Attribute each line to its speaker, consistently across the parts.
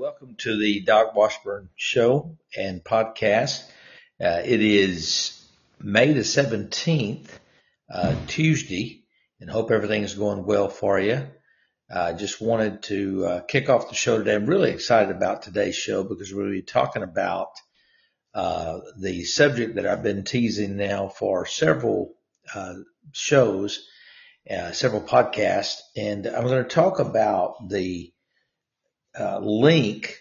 Speaker 1: Welcome to the Doc Washburn Show and podcast. Uh, it is May the 17th, uh, Tuesday, and hope everything is going well for you. I uh, just wanted to uh, kick off the show today. I'm really excited about today's show because we're going to be talking about uh, the subject that I've been teasing now for several uh, shows, several podcasts, and I'm going to talk about the uh, link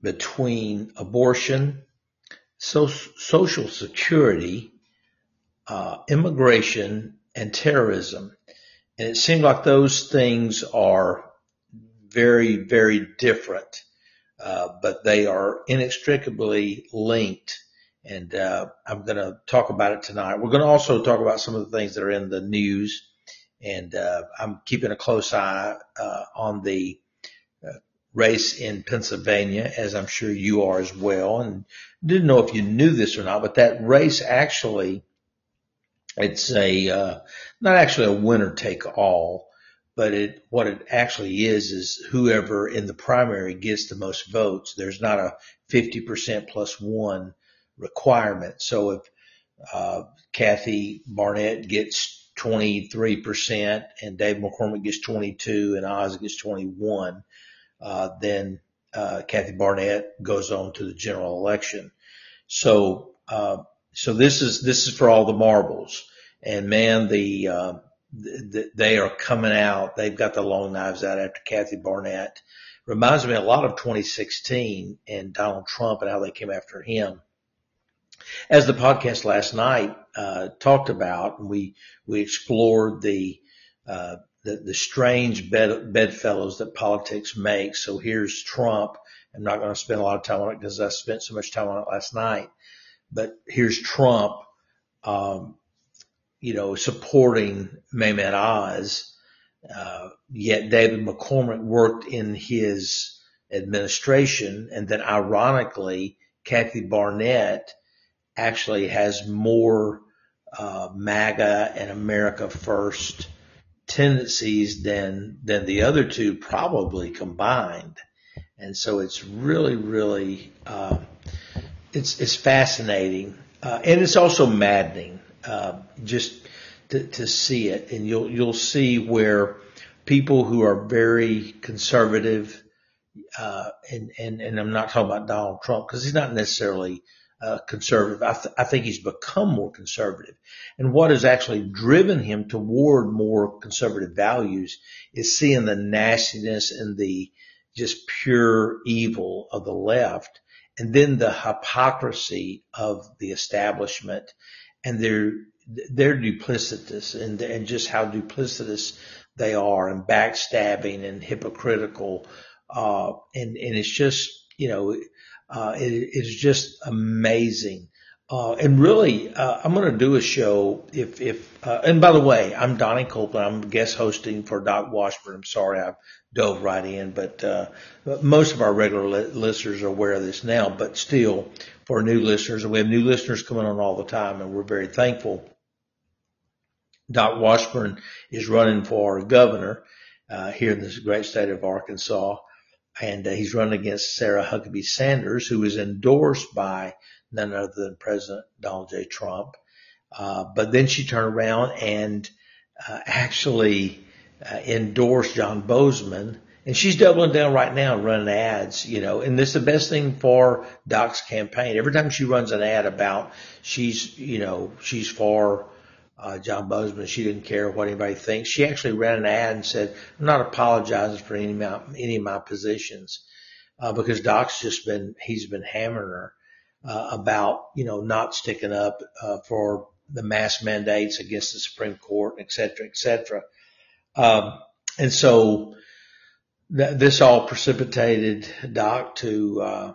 Speaker 1: between abortion, so, social security, uh, immigration, and terrorism. And it seemed like those things are very, very different, uh, but they are inextricably linked. And uh, I'm going to talk about it tonight. We're going to also talk about some of the things that are in the news. And uh, I'm keeping a close eye uh, on the race in Pennsylvania, as I'm sure you are as well. And didn't know if you knew this or not, but that race actually, it's a, uh, not actually a winner take all, but it, what it actually is, is whoever in the primary gets the most votes. There's not a 50% plus one requirement. So if, uh, Kathy Barnette gets 23% and Dave McCormick gets 22 and Oz gets 21, uh, then uh, Kathy Barnette goes on to the general election. So uh, so this is this is for all the marbles. And man, the, uh, the they are coming out. They've got the long knives out after Kathy Barnette. Reminds me a lot of 2016 and Donald Trump and how they came after him. As the podcast last night uh, talked about, we we explored the uh, the, the strange bed, bedfellows that politics makes. So here's Trump. I'm not going to spend a lot of time on it because I spent so much time on it last night. But here's Trump, um, you know, supporting Mehmet Oz. Uh, yet David McCormick worked in his administration. And then ironically, Kathy Barnette actually has more uh, MAGA and America First tendencies than than the other two probably combined. And so it's really, really, uh, it's it's fascinating, uh, and it's also maddening uh, just to, to see it. And you'll you'll see where people who are very conservative, uh, and and and I'm not talking about Donald Trump because he's not necessarily uh, conservative. I, th- I, think he's become more conservative. And what has actually driven him toward more conservative values is seeing the nastiness and the just pure evil of the left and then the hypocrisy of the establishment and their their duplicitous and and just how duplicitous they are and backstabbing and hypocritical uh and and it's just you know uh, it, it's just amazing. Uh, and really, uh, I'm going to do a show if, if, uh, and by the way, I'm Donnie Copeland. I'm guest hosting for Doc Washburn. I'm sorry I dove right in, but, uh, most of our regular li- listeners are aware of this now, but still for new listeners, and we have new listeners coming on all the time, and we're very thankful. Doc Washburn is running for governor, uh, here in this great state of Arkansas and uh, he's running against Sarah Huckabee Sanders, who was endorsed by none other than President Donald J. Trump. Uh, but then she turned around and uh, actually uh, endorsed John Boozman, and she's doubling down right now running ads, you know, and this is the best thing for Doc's campaign. Every time she runs an ad about she's, you know, she's for uh, John Boozman. She didn't care what anybody thinks. She actually ran an ad and said, I'm not apologizing for any of my, any of my positions, uh, because Doc's just been, he's been hammering her, uh, about, you know, not sticking up, uh, for the mass mandates against the Supreme Court, et cetera, et cetera. Um, and so th- this all precipitated Doc to, uh,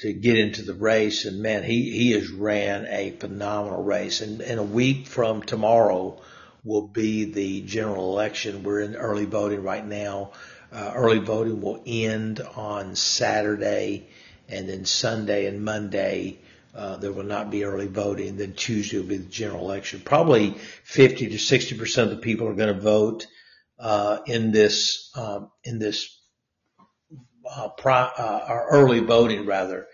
Speaker 1: to get into the race. And man, he, he has ran a phenomenal race. And, and a week from tomorrow will be the general election. We're in early voting right now. Uh, early voting will end on Saturday and then Sunday and Monday. Uh, there will not be early voting. Then Tuesday will be the general election. Probably 50 to 60 percent of the people are going to vote uh, in this um, in this uh, pri- uh, or early voting rather.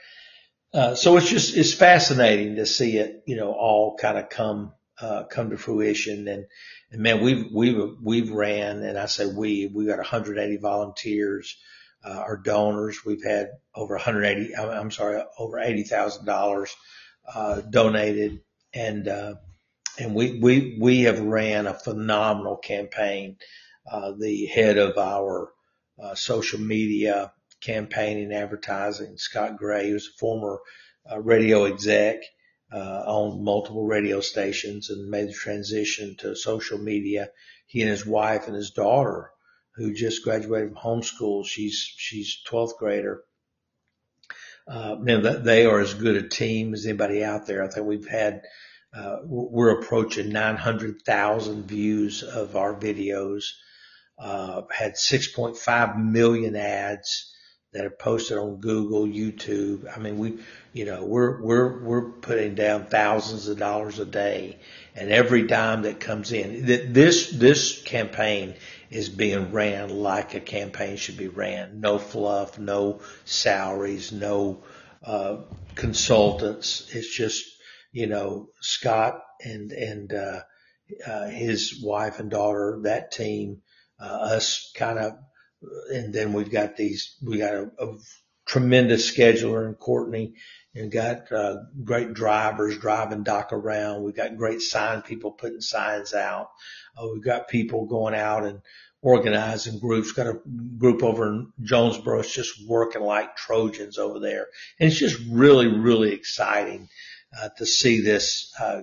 Speaker 1: Uh, so it's just, it's fascinating to see it, you know, all kind of come, uh, come to fruition. And, and man, we've, we've, we've ran and I say we, we got 180 volunteers, uh, our donors. We've had over 180, I'm sorry, over $80,000, uh, donated and, uh, and we, we, we have ran a phenomenal campaign. Uh, the head of our, uh, social media, campaigning, advertising. Scott Gray, who's a former uh, radio exec, uh, owned multiple radio stations and made the transition to social media. He and his wife and his daughter, who just graduated from homeschool, she's she's 12th grader. Uh, man, they are as good a team as anybody out there. I think we've had, uh, we're approaching 900,000 views of our videos, uh, had 6.5 million ads, that are posted on Google, YouTube. I mean, we, you know, we're, we're, we're putting down thousands of dollars a day and every dime that comes in, this, this campaign is being ran like a campaign should be ran. No fluff, no salaries, no, uh, consultants. It's just, you know, Scott and, and, uh, uh, his wife and daughter, that team, uh, us kind of and then we've got these, we got a, a tremendous scheduler in Courtney and got uh, great drivers driving Doc around. We've got great sign people putting signs out. Uh, we've got people going out and organizing groups. Got a group over in Jonesboro. It's just working like Trojans over there. And it's just really, really exciting uh, to see this uh,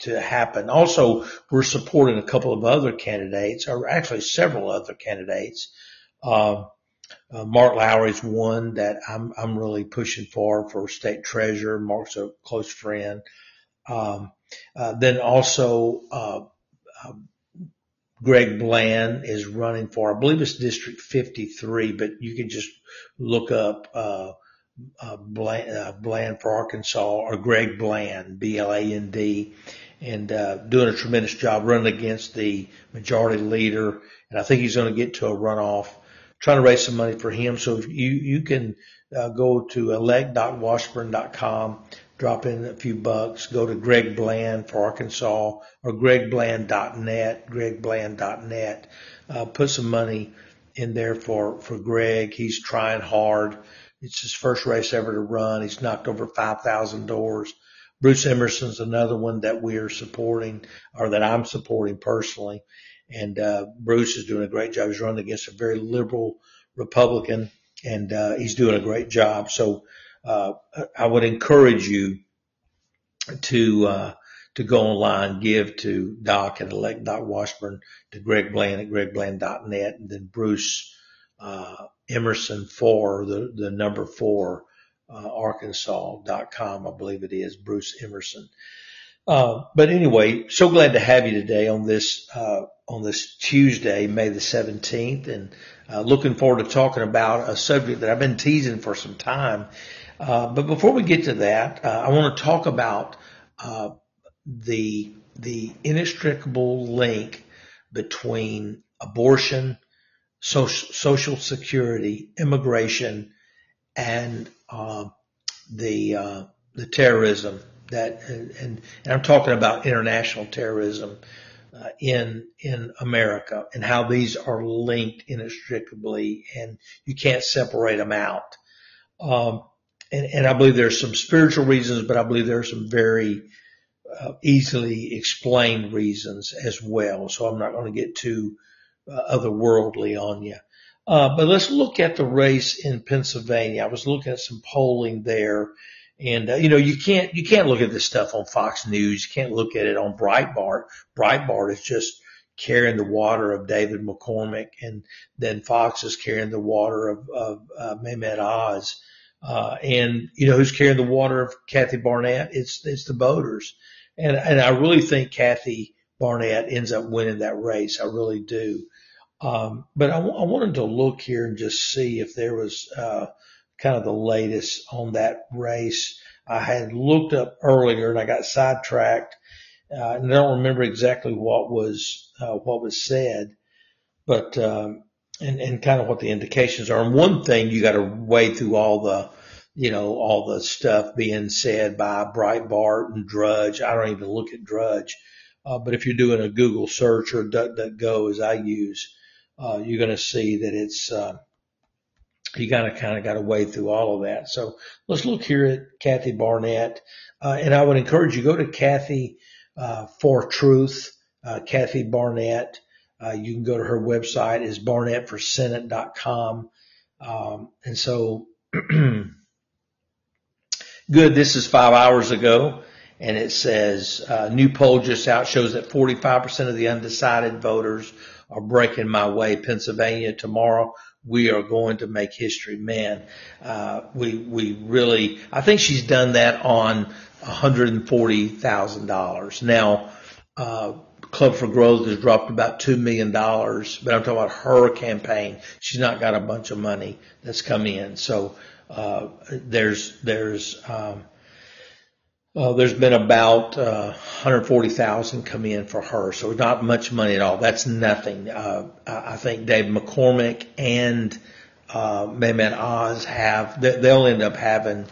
Speaker 1: to happen. Also, we're supporting a couple of other candidates, or actually several other candidates uh, uh, Mark one that I'm, I'm really pushing for, for state treasurer. Mark's a close friend. Um, uh, then also, uh, uh, Greg Bland is running for, I believe it's District 53, but you can just look up, uh, uh, Bland, Bland for Arkansas or Greg Bland, B-L-A-N-D, and, uh, doing a tremendous job running against the majority leader. And I think he's going to get to a runoff trying to raise some money for him. So you, you can uh, go to elect.washburn.com, drop in a few bucks, go to Greg Bland for Arkansas or gregbland.net, gregbland.net, uh, put some money in there for, for Greg. He's trying hard. It's his first race ever to run. He's knocked over 5,000 doors. Bruce Emerson's another one that we are supporting or that I'm supporting personally. And, uh, Bruce is doing a great job. He's running against a very liberal Republican and, uh, he's doing a great job. So, uh, I would encourage you to, uh, to go online, give to Doc at Washburn, to Greg Bland at gregbland.net, and then Bruce, uh, Emerson for the, the number four, uh, arkansas.com, I believe it is, Bruce Emerson. Uh, but anyway, so glad to have you today on this, uh, on this Tuesday, May the 17th, and uh, looking forward to talking about a subject that I've been teasing for some time. Uh, but before we get to that, uh, I want to talk about uh, the the inextricable link between abortion, social, social security, immigration, and the uh, the terrorism that and, and, I'm talking about international terrorism uh, in in America and how these are linked inextricably, and you can't separate them out. Um, and, and I believe there's some spiritual reasons, but I believe there are some very uh, easily explained reasons as well. So I'm not going to get too uh, otherworldly on you. Uh, but let's look at the race in Pennsylvania. I was looking at some polling there and, uh, you know, you can't, you can't look at this stuff on Fox News. You can't look at it on Breitbart. Breitbart is just carrying the water of David McCormick and then Fox is carrying the water of, of, uh, Mehmet Oz. Uh, and you know, who's carrying the water of Kathy Barnette? It's, it's the voters. And, and I really think Kathy Barnette ends up winning that race. I really do. Um, but I, w- I wanted to look here and just see if there was, uh, kind of the latest on that race. I had looked up earlier and I got sidetracked. Uh, and I don't remember exactly what was, uh, what was said, but, um, and, and kind of what the indications are. And one thing you got to wade through all the, you know, all the stuff being said by Breitbart and Drudge. I don't even look at Drudge. Uh, but if you're doing a Google search or DuckDuckGo as I use, uh, you're going to see that it's, uh, you gotta kind of got to wade through all of that. So let's look here at Kathy Barnette. Uh, and I would encourage you go to Kathy, uh, for truth, uh, Kathy Barnette. Uh, you can go to her website is barnettforsenate.com. Um, and so good. This is five hours ago and it says, uh, new poll just out shows that 45% of the undecided voters are breaking my way. Pennsylvania tomorrow. We are going to make history, man. Uh, we, we really, I think she's done that on $140,000. Now, uh, Club for Growth has dropped about $2 million, but I'm talking about her campaign. She's not got a bunch of money that's come in. So, uh, there's, there's, um, uh, there's been about uh, 140,000 come in for her, so not much money at all. That's nothing. Uh, I think Dave McCormick and uh, Mehmet Oz have. They'll end up having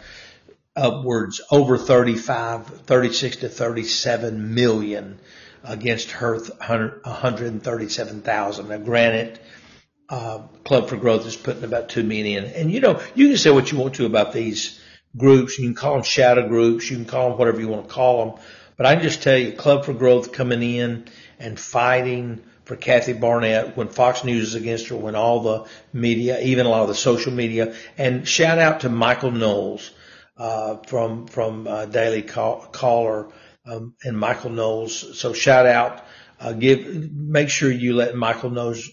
Speaker 1: upwards over 35, 36 to 37 million against her 137,000. Now, granted, uh, Club for Growth is putting about two million, and you know you can say what you want to about these groups. You can call them shadow groups. You can call them whatever you want to call them. But I can just tell you, Club for Growth coming in and fighting for Kathy Barnette when Fox News is against her, when all the media, even a lot of the social media, and shout out to Michael Knowles uh, from from uh, Daily Caller um, and Michael Knowles. So shout out, uh, give, make sure you let Michael Knowles,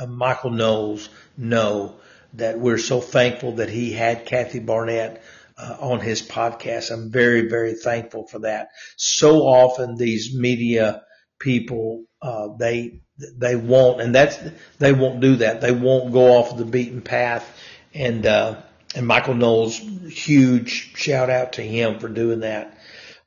Speaker 1: uh, Michael Knowles know that we're so thankful that he had Kathy Barnette uh, on his podcast. I'm very, very thankful for that. So often these media people, uh, they, they won't, and that's, they won't do that. They won't go off the beaten path. And, uh, and Michael Knowles, huge shout out to him for doing that.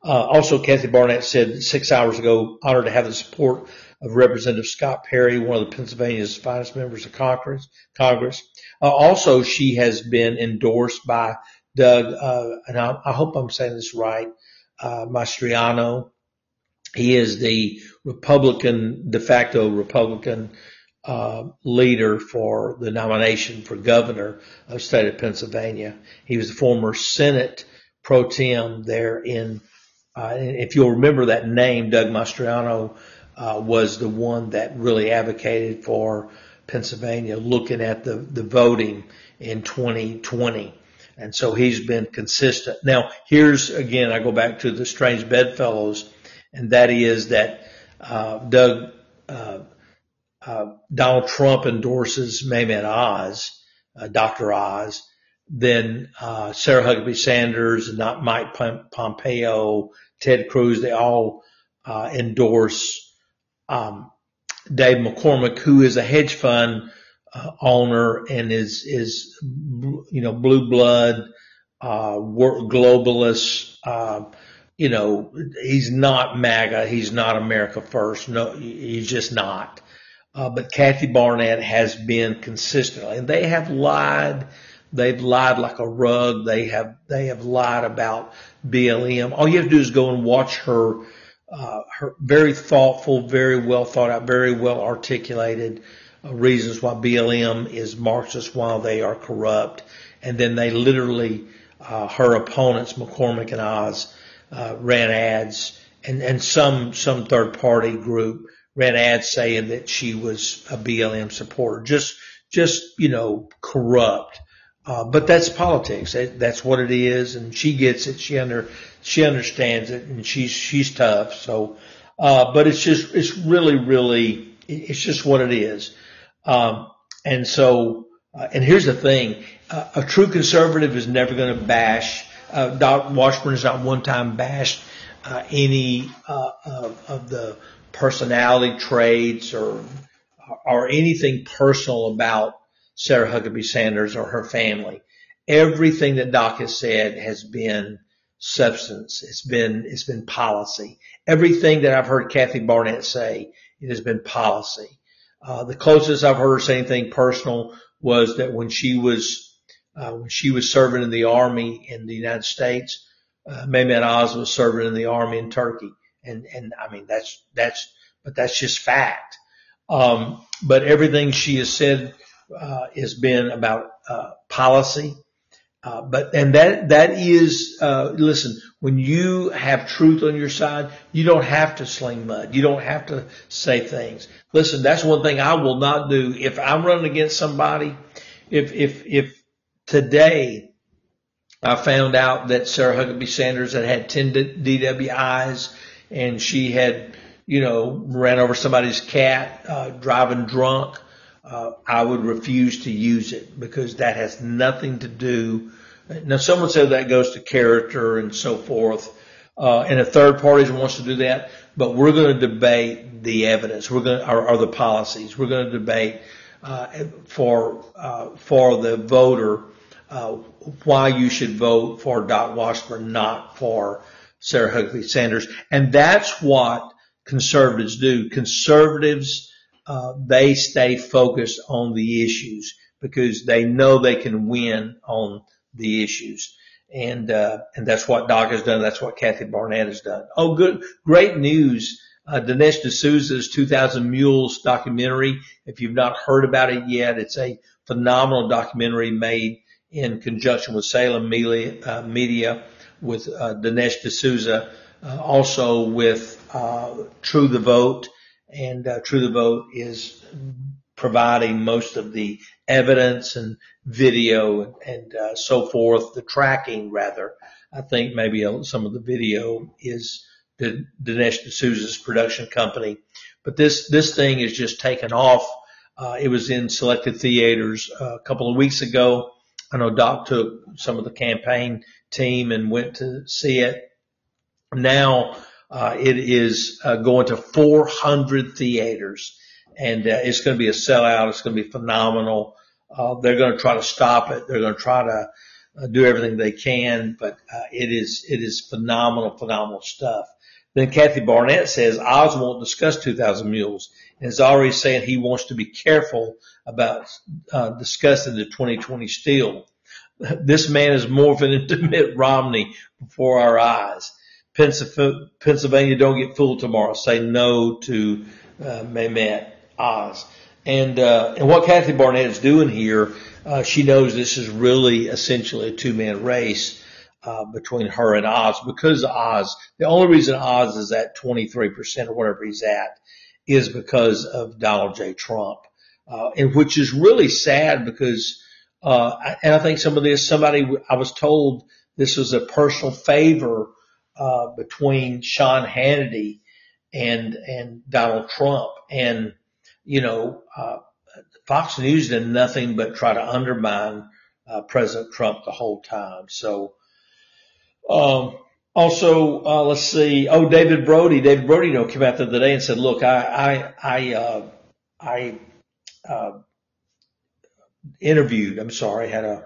Speaker 1: Uh, also, Kathy Barnette said six hours ago, honored to have the support of Representative Scott Perry, one of the Pennsylvania's finest members of Congress. Congress. Uh, also, she has been endorsed by Doug, uh, and I, I, hope I'm saying this right, uh, Mastriano. He is the Republican, de facto Republican, uh, leader for the nomination for governor of the state of Pennsylvania. He was the former Senate pro tem there in, uh, if you'll remember that name, Doug Mastriano, uh, was the one that really advocated for Pennsylvania looking at the, the voting in 2020. And so he's been consistent. Now, here's again, I go back to the strange bedfellows, and that is that uh, Doug uh, uh, Donald Trump endorses Mehmet Oz, Dr. Oz, then uh, Sarah Huckabee Sanders, not Mike Pompeo, Ted Cruz, they all uh, endorse um, Dave McCormick, who is a hedge fund owner and is is you know blue blood uh, globalist. Uh, you know, he's not MAGA. He's not America First. No, he's just not. Uh, but Kathy Barnette has been consistently, and they have lied. They've lied like a rug. They have they have lied about BLM. All you have to do is go and watch her. Uh, her very thoughtful, very well thought out, very well articulated reasons why BLM is Marxist while they are corrupt. And then they literally, uh, her opponents, McCormick and Oz, uh, ran ads and, and some, some third party group ran ads saying that she was a BLM supporter. Just, just, you know, corrupt. Uh, but that's politics. That's what it is. And she gets it. She under, she understands it and she's, she's tough. So, uh, but it's just, it's really, really, it's just what it is. Um, and so, uh, and here's the thing, uh, a true conservative is never going to bash, uh, Doc Washburn has not one time bashed, uh, any, uh, of, of the personality traits or, or anything personal about Sarah Huckabee Sanders or her family. Everything that Doc has said has been substance. It's been, it's been policy. Everything that I've heard Kathy Barnette say, it has been policy. Uh, the closest I've heard her say anything personal was that when she was, uh, when she was serving in the army in the United States, uh, Mehmet Oz was serving in the army in Turkey. And, and I mean, that's, that's, but that's just fact. Um, but everything she has said, uh, has been about, uh, policy. Uh, but, and that, that is, uh, listen, when you have truth on your side, you don't have to sling mud. You don't have to say things. Listen, that's one thing I will not do. If I'm running against somebody, if, if, if today I found out that Sarah Huckabee Sanders had had 10 DWIs and she had, you know, ran over somebody's cat, uh, driving drunk, uh, I would refuse to use it because that has nothing to do. Now, someone said that goes to character and so forth. Uh, and a third party wants to do that, but we're going to debate the evidence. We're going to, or, or the policies. We're going to debate, uh, for, uh, for the voter, uh, why you should vote for Doc Washburn, not for Sarah Huckabee Sanders. And that's what conservatives do. Conservatives, uh, they stay focused on the issues because they know they can win on the issues. And, uh, and that's what Doc has done. That's what Kathy Barnette has done. Oh, good. Great news. Uh, Dinesh D'Souza's 2000 Mules documentary. If you've not heard about it yet, it's a phenomenal documentary made in conjunction with Salem Media, uh, Media with uh, Dinesh D'Souza, uh, also with uh, True the Vote and uh, True the Vote is providing most of the evidence and video and, uh, so forth, the tracking rather. I think maybe some of the video is the Dinesh D'Souza's production company, but this this thing is just taken off. Uh, it was in selected theaters uh, a couple of weeks ago. I know Doc took some of the campaign team and went to see it. Now uh, it is uh, going to 400 theaters, and uh, it's going to be a sellout. It's going to be phenomenal. Uh, they're going to try to stop it. They're going to try to uh, do everything they can, but uh, it is it is phenomenal, phenomenal stuff. Then Kathy Barnette says Oz won't discuss 2,000 Mules and is already saying he wants to be careful about discussing the 2020 steal. This man is morphing into Mitt Romney before our eyes. Pennsylvania, don't get fooled tomorrow. Say no to uh, Mehmet Oz. And, uh, and what Kathy Barnette is doing here, uh, she knows this is really essentially a two-man race, uh, between her and Oz because Oz, the only reason Oz is at 23% or whatever he's at is because of Donald J. Trump, uh, and which is really sad because, uh, and I think some of this, somebody, I was told this was a personal favor uh, between Sean Hannity and and Donald Trump, and you know, uh, Fox News did nothing but try to undermine uh, President Trump the whole time. So, um, also, uh, let's see. Oh, David Brody. David Brody, you know, came out the other day and said, "Look, I, I, I, uh, I uh, interviewed. I'm sorry, had a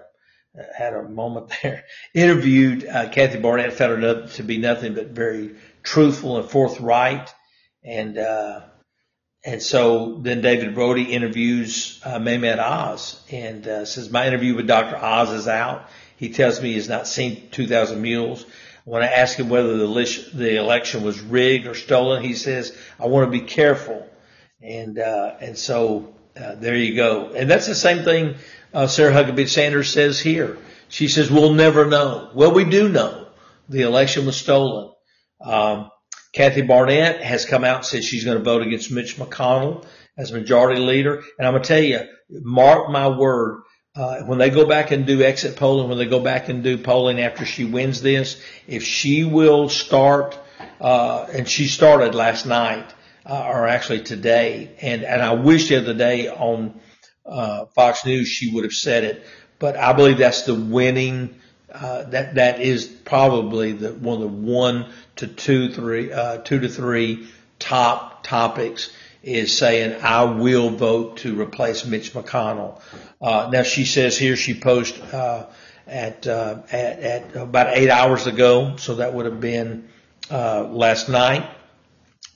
Speaker 1: had a moment there, interviewed uh, Kathy Barnette, found her to be nothing but very truthful and forthright. And, uh, and so then David Brody interviews uh, Mehmet Oz and uh, says, my interview with Dr. Oz is out. He tells me he's not seen 2,000 mules. When I ask him whether the, the election was rigged or stolen, he says, I want to be careful. And, uh, and so, uh, there you go. And that's the same thing uh, Sarah Huckabee Sanders says here. She says, we'll never know. Well, we do know. The election was stolen. Um, Kathy Barnette has come out and said she's going to vote against Mitch McConnell as majority leader. And I'm going to tell you, mark my word, uh, when they go back and do exit polling, when they go back and do polling after she wins this, if she will start, uh, and she started last night, uh, or actually today, and, and I wish the other day on, uh, Fox News, she would have said it. But I believe that's the winning. Uh, that that is probably the one of the one to two, three, uh, two to three top topics is saying I will vote to replace Mitch McConnell. Uh, now she says here she posted uh, at, uh, at at about eight hours ago, so that would have been last night.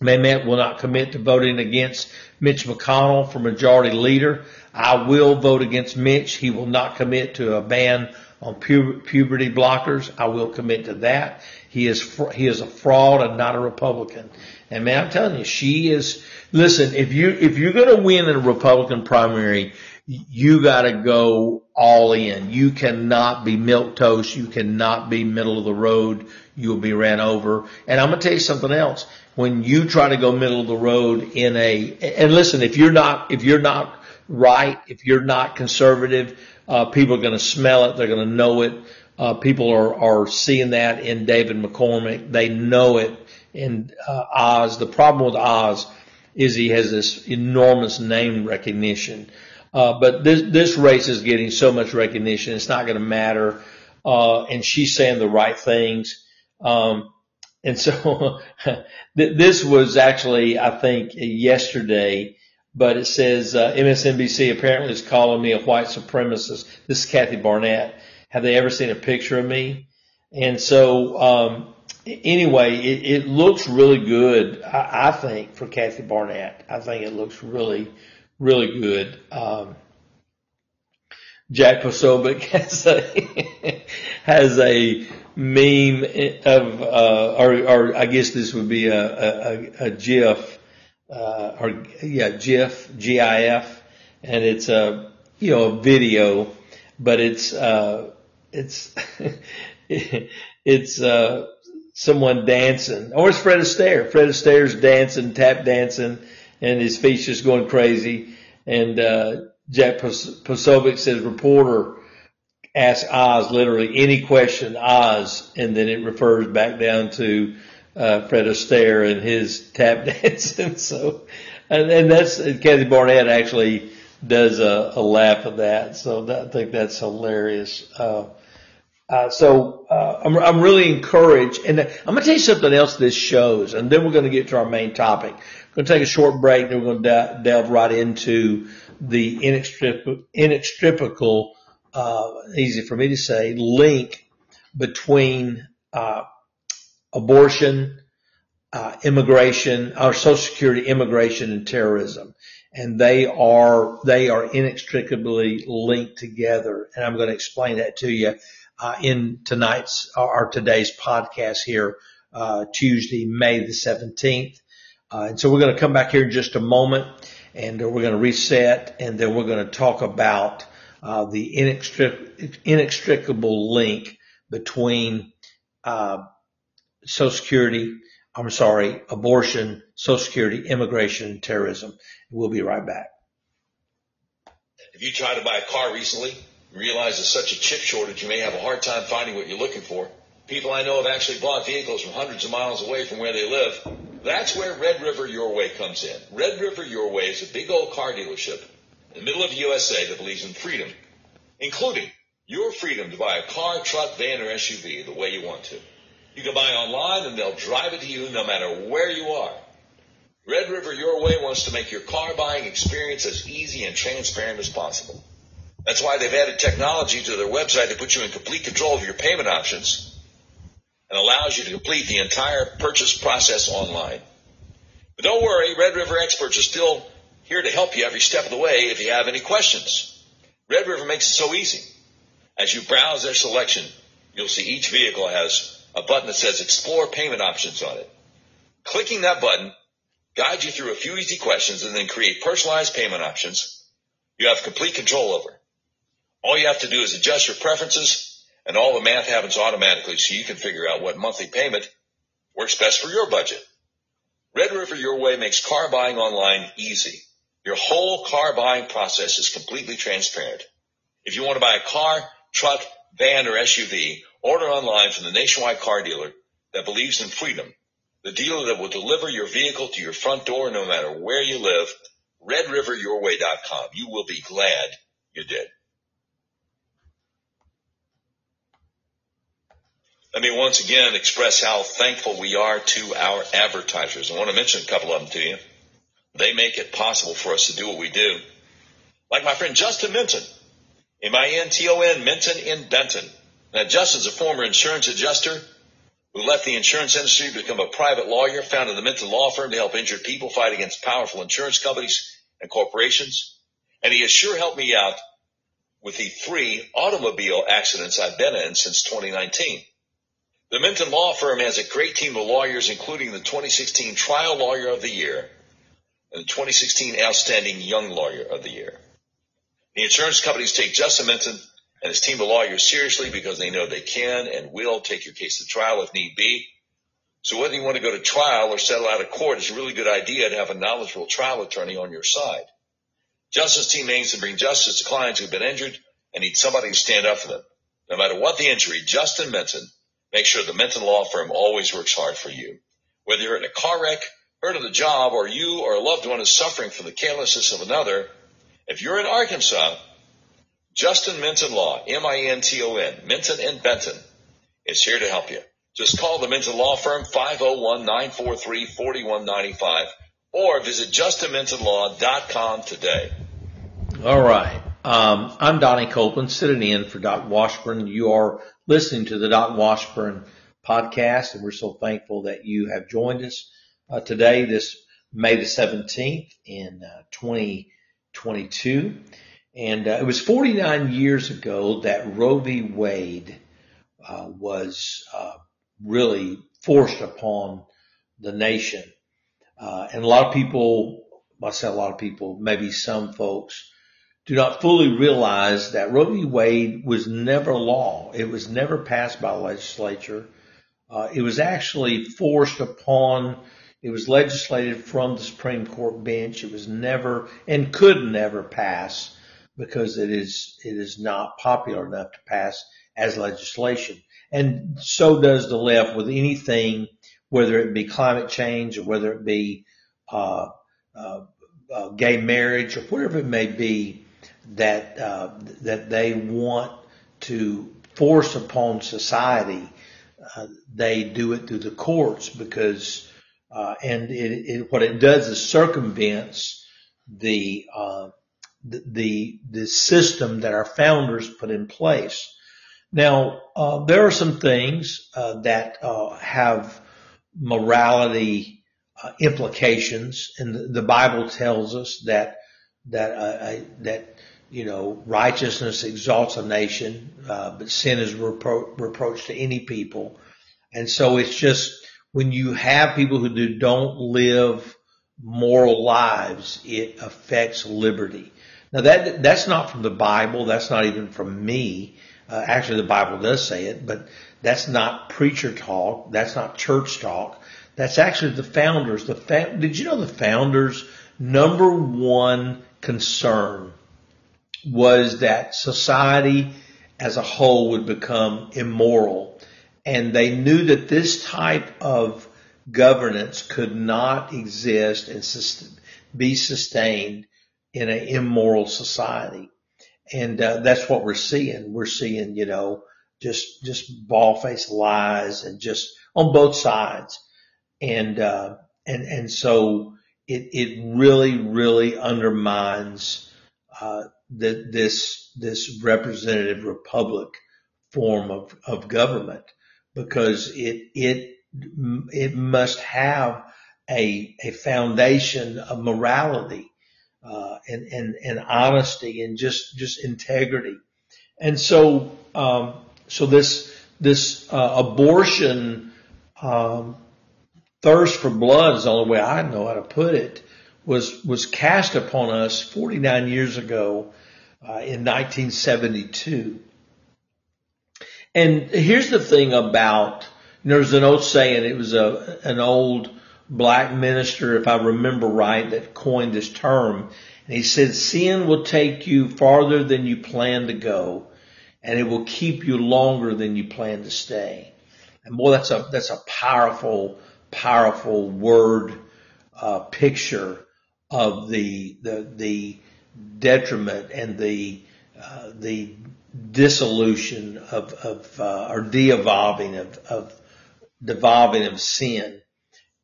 Speaker 1: Mehmet will not commit to voting against Mitch McConnell for majority leader. I will vote against Mitch. He will not commit to a ban on pu- puberty blockers. I will commit to that. He is fr- he is a fraud and not a Republican. And man, I'm telling you, she is. Listen, if you if you're going to win in a Republican primary, you got to go all in. You cannot be milk toast. You cannot be middle of the road. You'll be ran over. And I'm going to tell you something else. When you try to go middle of the road in a, and listen, if you're not, if you're not right, if you're not conservative, uh, people are going to smell it. They're going to know it. Uh, people are, are seeing that in David McCormick. They know it in uh, Oz. The problem with Oz is he has this enormous name recognition. Uh, but this, this race is getting so much recognition. It's not going to matter. Uh, and she's saying the right things. Um, and so this was actually, I think, yesterday, but it says uh, MSNBC apparently is calling me a white supremacist. This is Kathy Barnette. Have they ever seen a picture of me? And so, um, anyway, it, it, looks really good, I, I, think, for Kathy Barnette. I think it looks really, really good. Um, Jack Posobiec has a, has a meme of, uh, or, or I guess this would be a, a, a GIF, uh, or yeah, GIF, GIF, and it's a, you know, a video, but it's, uh, it's, it's, uh, someone dancing, or it's Fred Astaire. Fred Astaire's dancing, tap dancing, and his feet's just going crazy. And, uh, Jack Posobiec says reporter ask Oz literally any question, Oz, and then it refers back down to uh, Fred Astaire and his tap dancing. so, and, and that's Kathy Barnette actually does a, a laugh of that. So that, I think that's hilarious. Uh, uh, so uh, I'm, I'm really encouraged, and I'm going to tell you something else this shows, and then we're going to get to our main topic. We're going to take a short break, and then we're going to de- delve right into the inextric- inextricable uh, easy for me to say, link between uh, abortion, uh, immigration, or Social Security, immigration, and terrorism, and they are they are inextricably linked together. And I'm going to explain that to you uh, in tonight's or today's podcast here, uh, Tuesday, May the 17th. Uh, and so we're going to come back here in just a moment, and we're going to reset, and then we're going to talk about uh, the inextric- inextricable link between uh, Social Security, I'm sorry, abortion, Social Security, immigration, and terrorism. We'll be right back.
Speaker 2: If you tried to buy a car recently, you realize there's such a chip shortage, you may have a hard time finding what you're looking for. People I know have actually bought vehicles from hundreds of miles away from where they live. That's where Red River Your Way comes in. Red River Your Way is a big old car dealership in the middle of the USA that believes in freedom, including your freedom to buy a car, truck, van, or SUV the way you want to. You can buy online and they'll drive it to you no matter where you are. Red River Your Way wants to make your car buying experience as easy and transparent as possible. That's why they've added technology to their website to put you in complete control of your payment options and allows you to complete the entire purchase process online. But don't worry, Red River experts are still here to help you every step of the way if you have any questions. Red River makes it so easy. As you browse their selection, you'll see each vehicle has a button that says explore payment options on it. Clicking that button guides you through a few easy questions and then create personalized payment options you have complete control over. All you have to do is adjust your preferences and all the math happens automatically so you can figure out what monthly payment works best for your budget. Red River Your Way makes car buying online easy. Your whole car buying process is completely transparent. If you want to buy a car, truck, van, or SUV, order online from the nationwide car dealer that believes in freedom. The dealer that will deliver your vehicle to your front door no matter where you live. RedRiverYourWay.com. You will be glad you did. Let me once again express how thankful we are to our advertisers. I want to mention a couple of them to you. They make it possible for us to do what we do. Like my friend Justin Minton, M-I-N-T-O-N, Minton in Benton. Now, Justin's a former insurance adjuster, who left the insurance industry to become a private lawyer, founded the Minton Law Firm to help injured people fight against powerful insurance companies and corporations. And he has sure helped me out with the three automobile accidents I've been in since 2019. The Minton Law Firm has a great team of lawyers, including the 2016 Trial Lawyer of the Year and the 2016 Outstanding Young Lawyer of the Year. The insurance companies take Justin Minton and his team of lawyers seriously because they know they can and will take your case to trial if need be. So whether you want to go to trial or settle out of court, it's a really good idea to have a knowledgeable trial attorney on your side. Justin's team aims to bring justice to clients who've been injured and need somebody to stand up for them. No matter what the injury, Justin Minton makes sure the Minton Law Firm always works hard for you. Whether you're in a car wreck, hurt on the job, or you or a loved one is suffering from the carelessness of another, if you're in Arkansas, Justin Minton Law, M-I-N-T-O-N, Minton and Benton, is here to help you. Just call the Minton Law Firm 501-943-4195 or visit justinmintonlaw.com today.
Speaker 1: All right. Um, I'm Donnie Copeland sitting in for Doc Washburn. You are listening to the Doc Washburn podcast, and we're so thankful that you have joined us uh, today, this May the 17th in uh, 2022. And uh, it was 49 years ago that Roe v. Wade uh, was uh, really forced upon the nation. Uh, and a lot of people, I say a lot of people, maybe some folks, do not fully realize that Roe v. Wade was never law. It was never passed by legislature. Uh, it was actually forced upon, it was legislated from the Supreme Court bench. It was never and could never pass because it is, it is not popular enough to pass as legislation. And so does the left with anything, whether it be climate change or whether it be, uh, uh, uh, gay marriage or whatever it may be that, uh, that they want to force upon society. Uh, they do it through the courts because, uh, and it, it, what it does is circumvents the, the, the system that our founders put in place. Now, uh, there are some things uh, that uh, have morality uh, implications, and the, the, Bible tells us that that uh, that you know righteousness exalts a nation, uh, but sin is repro- reproach to any people, and so it's just when you have people who do, don't live moral lives, it affects liberty. Now that, that's not from the Bible. That's not even from me. Uh, actually the Bible does say it, but that's not preacher talk. That's not church talk. That's actually the founders. The fa- did you know the founders number one concern was that society as a whole would become immoral. And they knew that this type of governance could not exist and be sustained in an immoral society. And uh, that's what we're seeing. We're seeing, you know, just just ball faced lies and just on both sides. And uh, and and so it it really really undermines uh, the, this this representative republic form of of government because it it it must have a a foundation of morality uh, and, and, and honesty and just, just integrity. And so, um, so this, this, uh, abortion, um, thirst for blood is the only way I know how to put it was, was cast upon us 49 years ago, uh, in 1972. And here's the thing about, there's an old saying, it was a, an old, black minister, if I remember right, that coined this term. And he said, sin will take you farther than you plan to go and it will keep you longer than you plan to stay. And boy, that's a, that's a powerful, powerful word, uh, picture of the, the, the detriment and the, uh, the dissolution of, of, uh, or de-evolving of, of, devolving of sin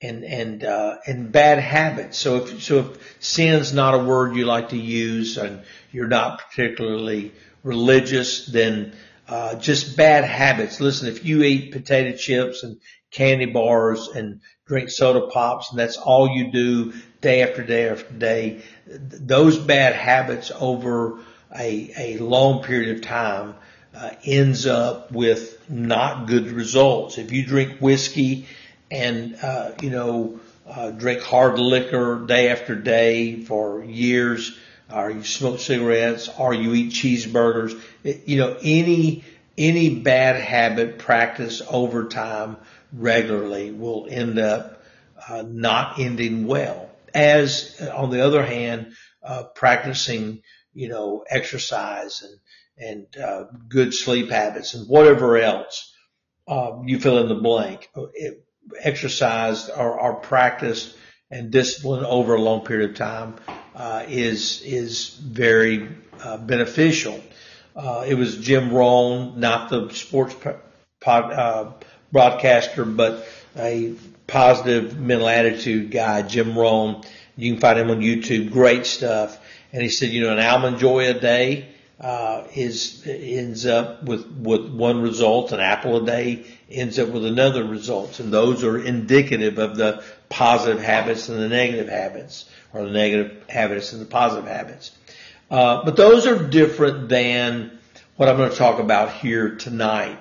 Speaker 1: and and uh, and bad habits. So if so if sin's not a word you like to use and you're not particularly religious, then uh, just bad habits. Listen, if you eat potato chips and candy bars and drink soda pops and that's all you do day after day after day, those bad habits over a, a long period of time uh, ends up with not good results. If you drink whiskey and, uh, you know, uh, drink hard liquor day after day for years, or you smoke cigarettes, or you eat cheeseburgers, it, you know, any, any bad habit practiced over time regularly will end up uh, not ending well. As on the other hand, uh, practicing, you know, exercise and and uh, good sleep habits and whatever else um, you fill in the blank. It, or, or and discipline over a long period of time uh, is is very uh, beneficial. Uh, it was Jim Rohn, not the sports pod, uh, broadcaster, but a positive mental attitude guy, Jim Rohn. You can find him on YouTube. Great stuff. And he said, you know, an almond joy a day uh, is ends up with with one result. An apple a day ends up with another result, and those are indicative of the positive habits and the negative habits, or the negative habits and the positive habits. Uh, but those are different than what I'm going to talk about here tonight.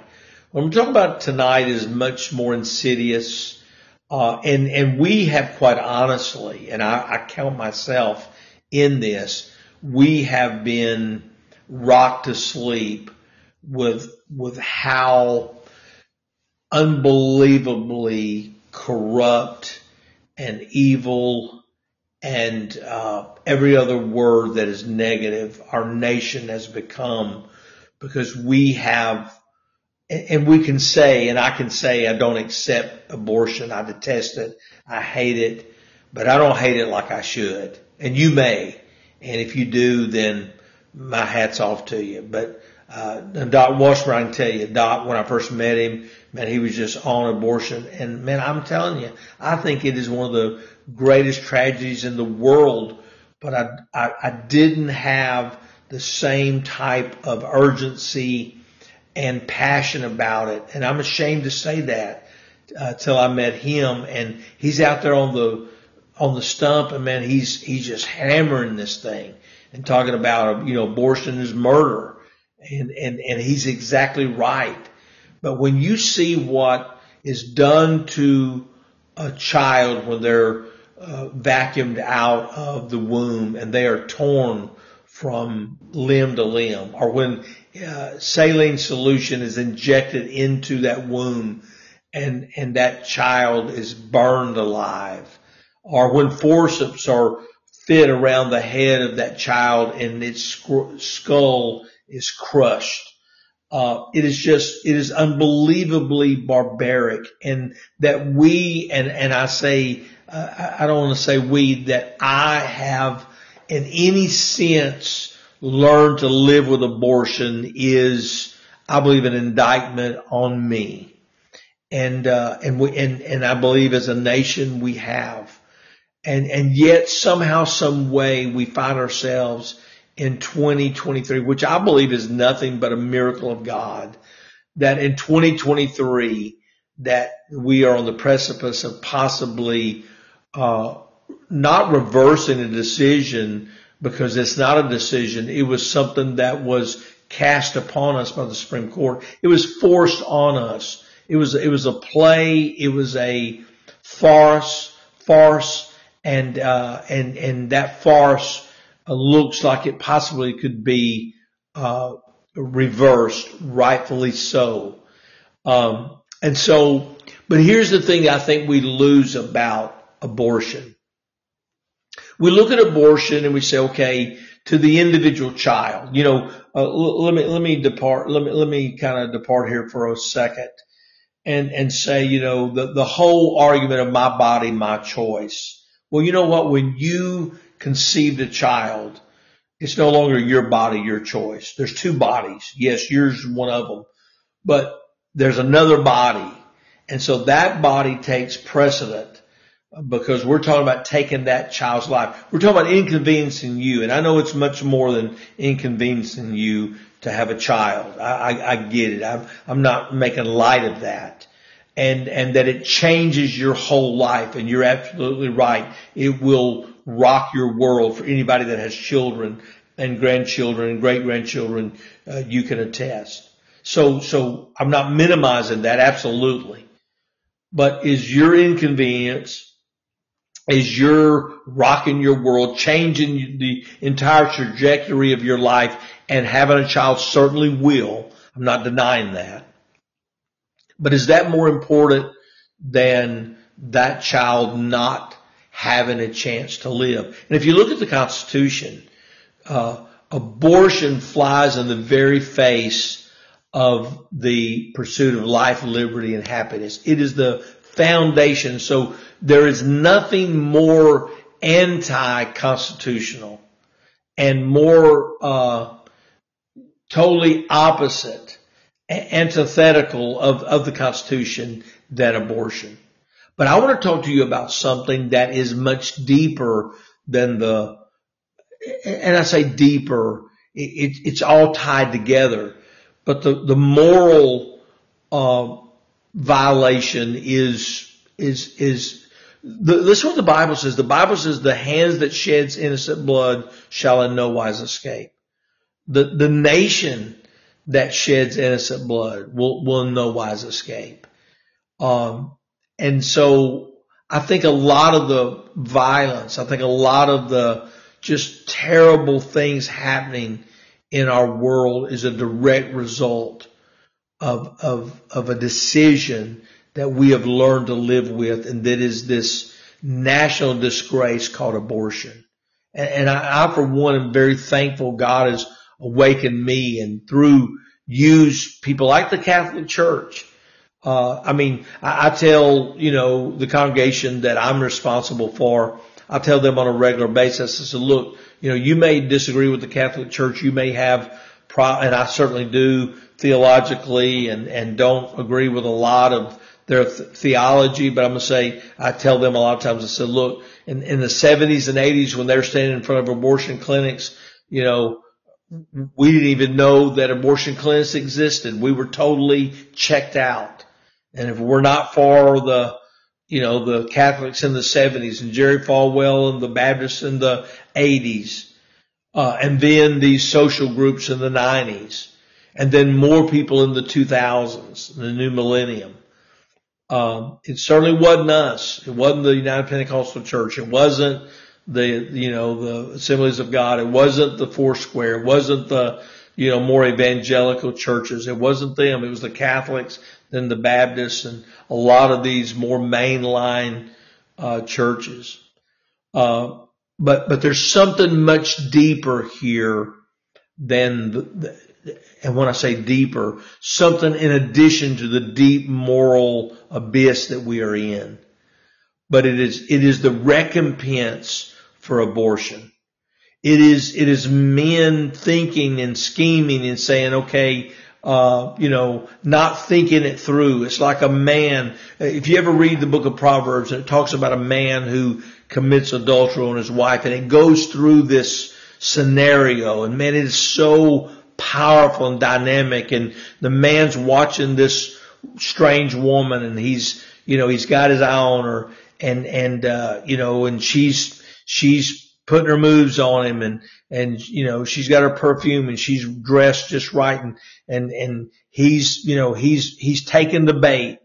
Speaker 1: What I'm talking about tonight is much more insidious, uh, and and we have quite honestly, and I, I count myself in this, we have been rocked to sleep with with how unbelievably corrupt and evil and uh, every other word that is negative our nation has become because we have and we can say and I can say I don't accept abortion. I detest it. I hate it. But I don't hate it like I should and you may and if you do then my hat's off to you. But uh, Doc Washburn, I can tell you, Doc, when I first met him, man, he was just on abortion. And man, I'm telling you, I think it is one of the greatest tragedies in the world. But I, I, I didn't have the same type of urgency and passion about it. And I'm ashamed to say that uh, till I met him. And he's out there on the on the stump, and man, he's he's just hammering this thing and talking about, you know, abortion is murder. And, and, and he's exactly right. But when you see what is done to a child when they're uh, vacuumed out of the womb and they are torn from limb to limb, or when uh, saline solution is injected into that womb and and that child is burned alive, or when forceps are fit around the head of that child and its skull is crushed. Uh, it is just, it is unbelievably barbaric and that we, and, and I say, uh, I don't want to say we, that I have in any sense learned to live with abortion is, I believe, an indictment on me. And, uh, and we, and, and I believe as a nation we have. And, and yet somehow, some way we find ourselves in 2023, which I believe is nothing but a miracle of God, that in 2023, that we are on the precipice of possibly, uh, not reversing a decision because it's not a decision. It was something that was cast upon us by the Supreme Court. It was forced on us. It was, it was a play. It was a farce, farce and uh, and and that farce uh, looks like it possibly could be uh, reversed, rightfully so. Um, and so, but here's the thing I think we lose about abortion. We look at abortion and we say, okay, to the individual child. You know, uh, let me let me depart. Let me let me kind of depart here for a second, and and say, you know, the the whole argument of my body, my choice well, you know what? When you conceived a child, it's no longer your body, your choice. There's two bodies. Yes, yours is one of them, but there's another body. And so that body takes precedent because we're talking about taking that child's life. We're talking about inconveniencing you. And I know it's much more than inconveniencing you to have a child. I, I, I get it. I'm, I'm not making light of that. And, and that it changes your whole life. And you're absolutely right. It will rock your world for anybody that has children and grandchildren and great grandchildren. Uh, you can attest. So, so I'm not minimizing that. Absolutely. But is your inconvenience is your rocking your world, changing the entire trajectory of your life and having a child certainly will. I'm not denying that. But is that more important than that child not having a chance to live? And if you look at the Constitution, uh, abortion flies in the very face of the pursuit of life, liberty, and happiness. It is the foundation. So there is nothing more anti-constitutional and more uh, totally opposite, antithetical of, of the Constitution than abortion. But I want to talk to you about something that is much deeper than the, and I say deeper, it, it's all tied together. But the, the moral uh, violation is is is the, this is what the Bible says. The Bible says the hands that sheds innocent blood shall in no wise escape. The the nation that sheds innocent blood will will in no wise escape. Um, and so I think a lot of the violence, I think a lot of the just terrible things happening in our world is a direct result of, of, of a decision that we have learned to live with, and that is this national disgrace called abortion. And, and I, I, for one, am very thankful God has awakened me and through use people like the Catholic Church. Uh, I mean, I, I tell, you know, the congregation that I'm responsible for, I tell them on a regular basis, I said, look, you know, you may disagree with the Catholic Church. You may have, pro- and I certainly do theologically and, and don't agree with a lot of their th- theology, but I'm going to say, I tell them a lot of times, I said, look, in, in the 70s and 80s when they're standing in front of abortion clinics, you know, we didn't even know that abortion clinics existed. We were totally checked out. And if we're not for the, you know, the Catholics in the 70s and Jerry Falwell and the Baptists in the 80s, uh, and then these social groups in the 90s, and then more people in the 2000s, the new millennium. Um, it certainly wasn't us. It wasn't the United Pentecostal Church. It wasn't the, you know, the Assemblies of God. It wasn't the Foursquare. It wasn't the, you know, more evangelical churches. It wasn't them. It was the Catholics, then the Baptists, and a lot of these more mainline uh, churches. Uh, but but there's something much deeper here than the, the and when I say deeper, something in addition to the deep moral abyss that we are in. But it is, it is the recompense for abortion. It is, it is men thinking and scheming and saying, okay, uh, you know, not thinking it through. It's like a man. If you ever read the book of Proverbs it talks about a man who commits adultery on his wife and it goes through this scenario and man, it is so powerful and dynamic and the man's watching this strange woman and he's, you know, he's got his eye on her and, and, uh, you know, and she's, she's putting her moves on him and, and, you know, she's got her perfume and she's dressed just right and, and, and he's, you know, he's, he's taking the bait.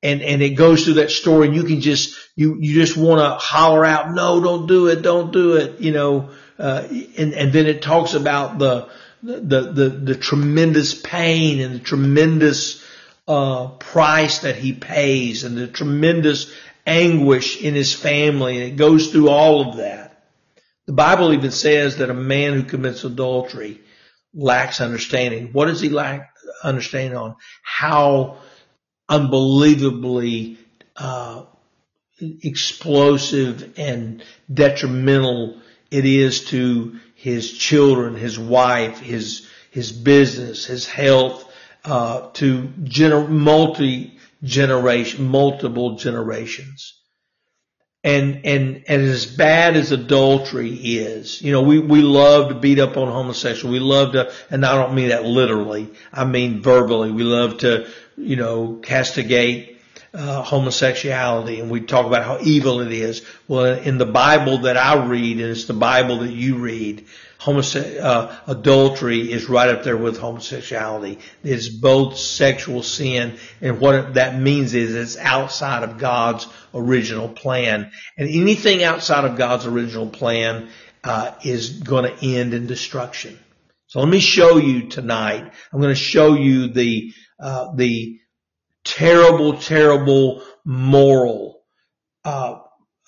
Speaker 1: And, and it goes through that story and you can just, you, you just want to holler out, no, don't do it, don't do it, you know, uh, and, and then it talks about the, the, the, the tremendous pain and the tremendous uh, price that he pays and the tremendous anguish in his family. And it goes through all of that. The Bible even says that a man who commits adultery lacks understanding. What does he lack understanding on? How unbelievably uh, explosive and detrimental it is to his children, his wife, his his business, his health, uh, to gener- multi generation, multiple generations. And, and, and as bad as adultery is, you know, we, we love to beat up on homosexual. We love to, and I don't mean that literally. I mean verbally. We love to, you know, castigate, uh, homosexuality and we talk about how evil it is. Well, in the Bible that I read, and it's the Bible that you read, homose- uh, adultery is right up there with homosexuality. It's both sexual sin and what that means is it's outside of God's original plan. And anything outside of God's original plan uh, is going to end in destruction. So let me show you tonight. I'm going to show you the uh, the terrible, terrible moral uh,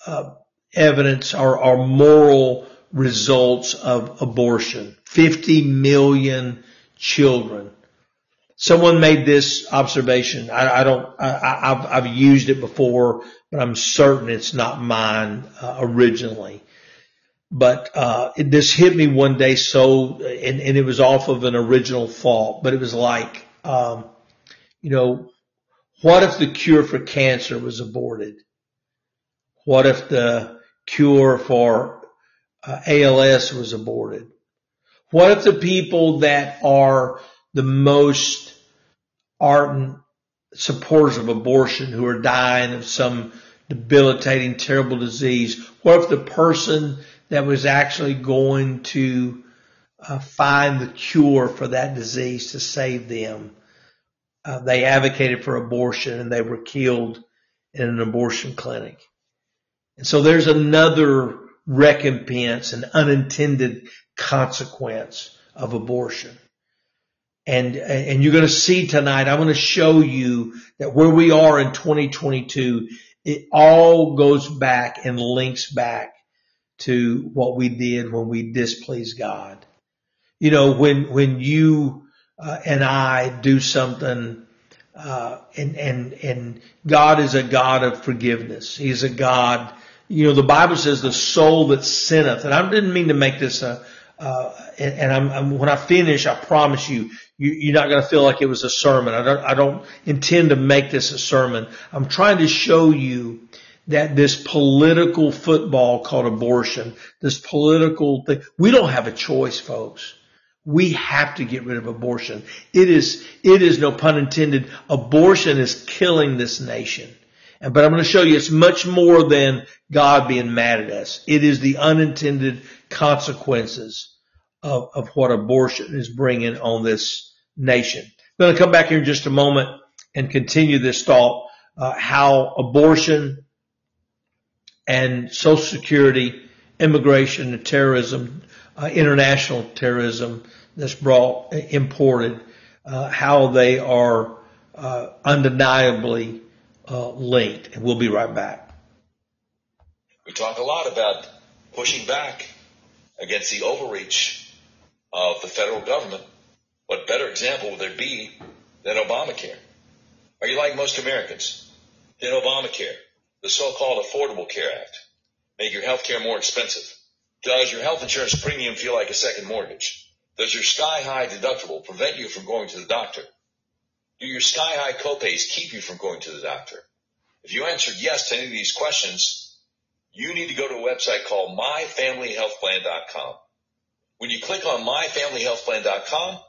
Speaker 1: uh, evidence or, or moral results of abortion. 50 million children. Someone made this observation. I, I don't, I, have I've used it before, but I'm certain it's not mine uh, originally. But, uh, it, this hit me one day so, and, and, it was off of an original thought, but it was like, um, you know, what if the cure for cancer was aborted? What if the cure for uh, ALS was aborted? What if the people that are the most ardent supporters of abortion who are dying of some debilitating, terrible disease, what if the person that was actually going to uh, find the cure for that disease to save them, uh, they advocated for abortion and they were killed in an abortion clinic. And so there's another recompense and unintended consequence of abortion. And, and you're going to see tonight, I'm going to show you that where we are in 2022, it all goes back and links back to what we did when we displeased God. You know, when, when you uh, and I do something, uh, and, and, and God is a God of forgiveness. He's a God you know, the Bible says the soul that sinneth, and I didn't mean to make this a, uh, and, and I'm, I'm, when I finish, I promise you, you are not going to feel like it was a sermon. I don't, I don't intend to make this a sermon. I'm trying to show you that this political football called abortion, this political thing, we don't have a choice, folks. We have to get rid of abortion. It is, it is no pun intended. Abortion is killing this nation. But I'm going to show you it's much more than God being mad at us. It is the unintended consequences of, of what abortion is bringing on this nation. I'm going to come back here in just a moment and continue this thought, uh, how abortion and social security, immigration and terrorism, uh, international terrorism that's brought, imported, uh, how they are uh, undeniably uh, linked. And we'll be right back.
Speaker 2: We talk a lot about pushing back against the overreach of the federal government. What better example would there be than Obamacare? Are you like most Americans? Did Obamacare, the so-called Affordable Care Act, make your health care more expensive? Does your health insurance premium feel like a second mortgage? Does your sky high deductible prevent you from going to the doctor? Do your sky high copays keep you from going to the doctor? If you answered yes to any of these questions, you need to go to a website called myfamilyhealthplan.com. When you click on myfamilyhealthplan.com,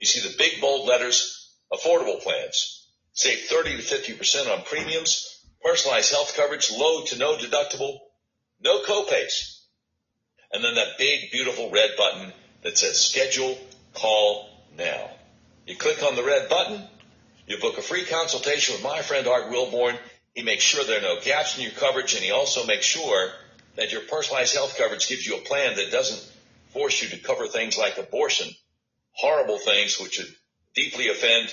Speaker 2: you see the big bold letters, affordable plans. Save 30 to 50% on premiums, personalized health coverage, low to no deductible, no copays. And then that big beautiful red button that says schedule call now. You click on the red button, you book a free consultation with my friend Art Wilborn. He makes sure there are no gaps in your coverage, and he also makes sure that your personalized health coverage gives you a plan that doesn't force you to cover things like abortion, horrible things which would deeply offend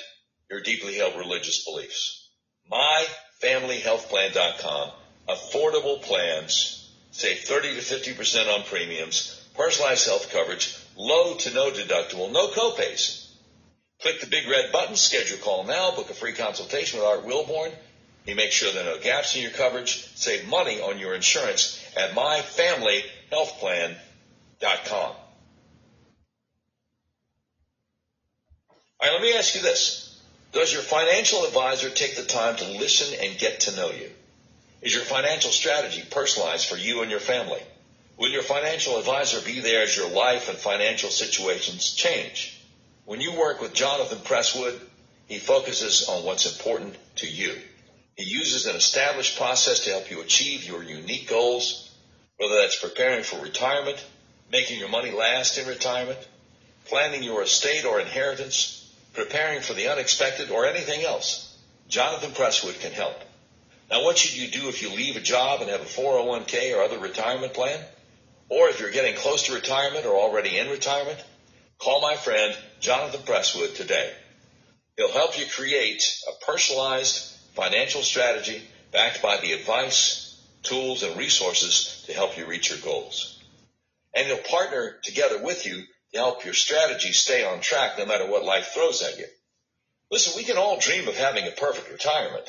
Speaker 2: your deeply held religious beliefs. MyFamilyHealthPlan.com. Affordable plans. Save 30 to 50% on premiums. Personalized health coverage. Low to no deductible. No copays. Click the big red button, schedule a call now, book a free consultation with Art Wilborn. He makes sure there are no gaps in your coverage. Save money on your insurance at myfamilyhealthplan.com. All right, let me ask you this. Does your financial advisor take the time to listen and get to know you? Is your financial strategy personalized for you and your family? Will your financial advisor be there as your life and financial situations change? When you work with Jonathan Presswood, he focuses on what's important to you. He uses an established process to help you achieve your unique goals, whether that's preparing for retirement, making your money last in retirement, planning your estate or inheritance, preparing for the unexpected, or anything else. Jonathan Presswood can help. Now, what should you do if you leave a job and have a 401k or other retirement plan? Or if you're getting close to retirement or already in retirement, call my friend Jonathan Presswood today. He'll help you create a personalized financial strategy backed by the advice, tools, and resources to help you reach your goals. And he'll partner together with you to help your strategy stay on track no matter what life throws at you. Listen, we can all dream of having a perfect retirement,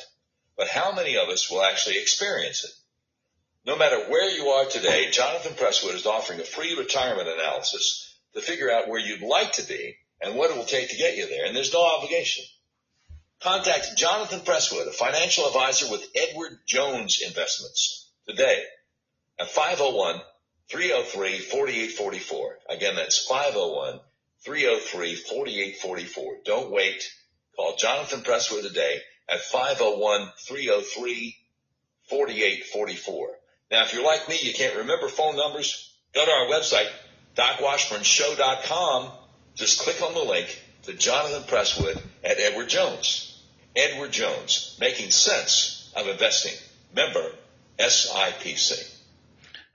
Speaker 2: but how many of us will actually experience it? No matter where you are today, Jonathan Presswood is offering a free retirement analysis to figure out where you'd like to be and what it will take to get you there. And there's no obligation. Contact Jonathan Presswood, a financial advisor with Edward Jones Investments today at 501 303 4844. Again, that's 501 303 4844. Don't wait. Call Jonathan Presswood today at 501 303 4844. Now, if you're like me, you can't remember phone numbers, go to our website, docwashburnshow.com. Just click on the link to Jonathan Presswood at Edward Jones. Edward Jones, making sense of investing. Member SIPC.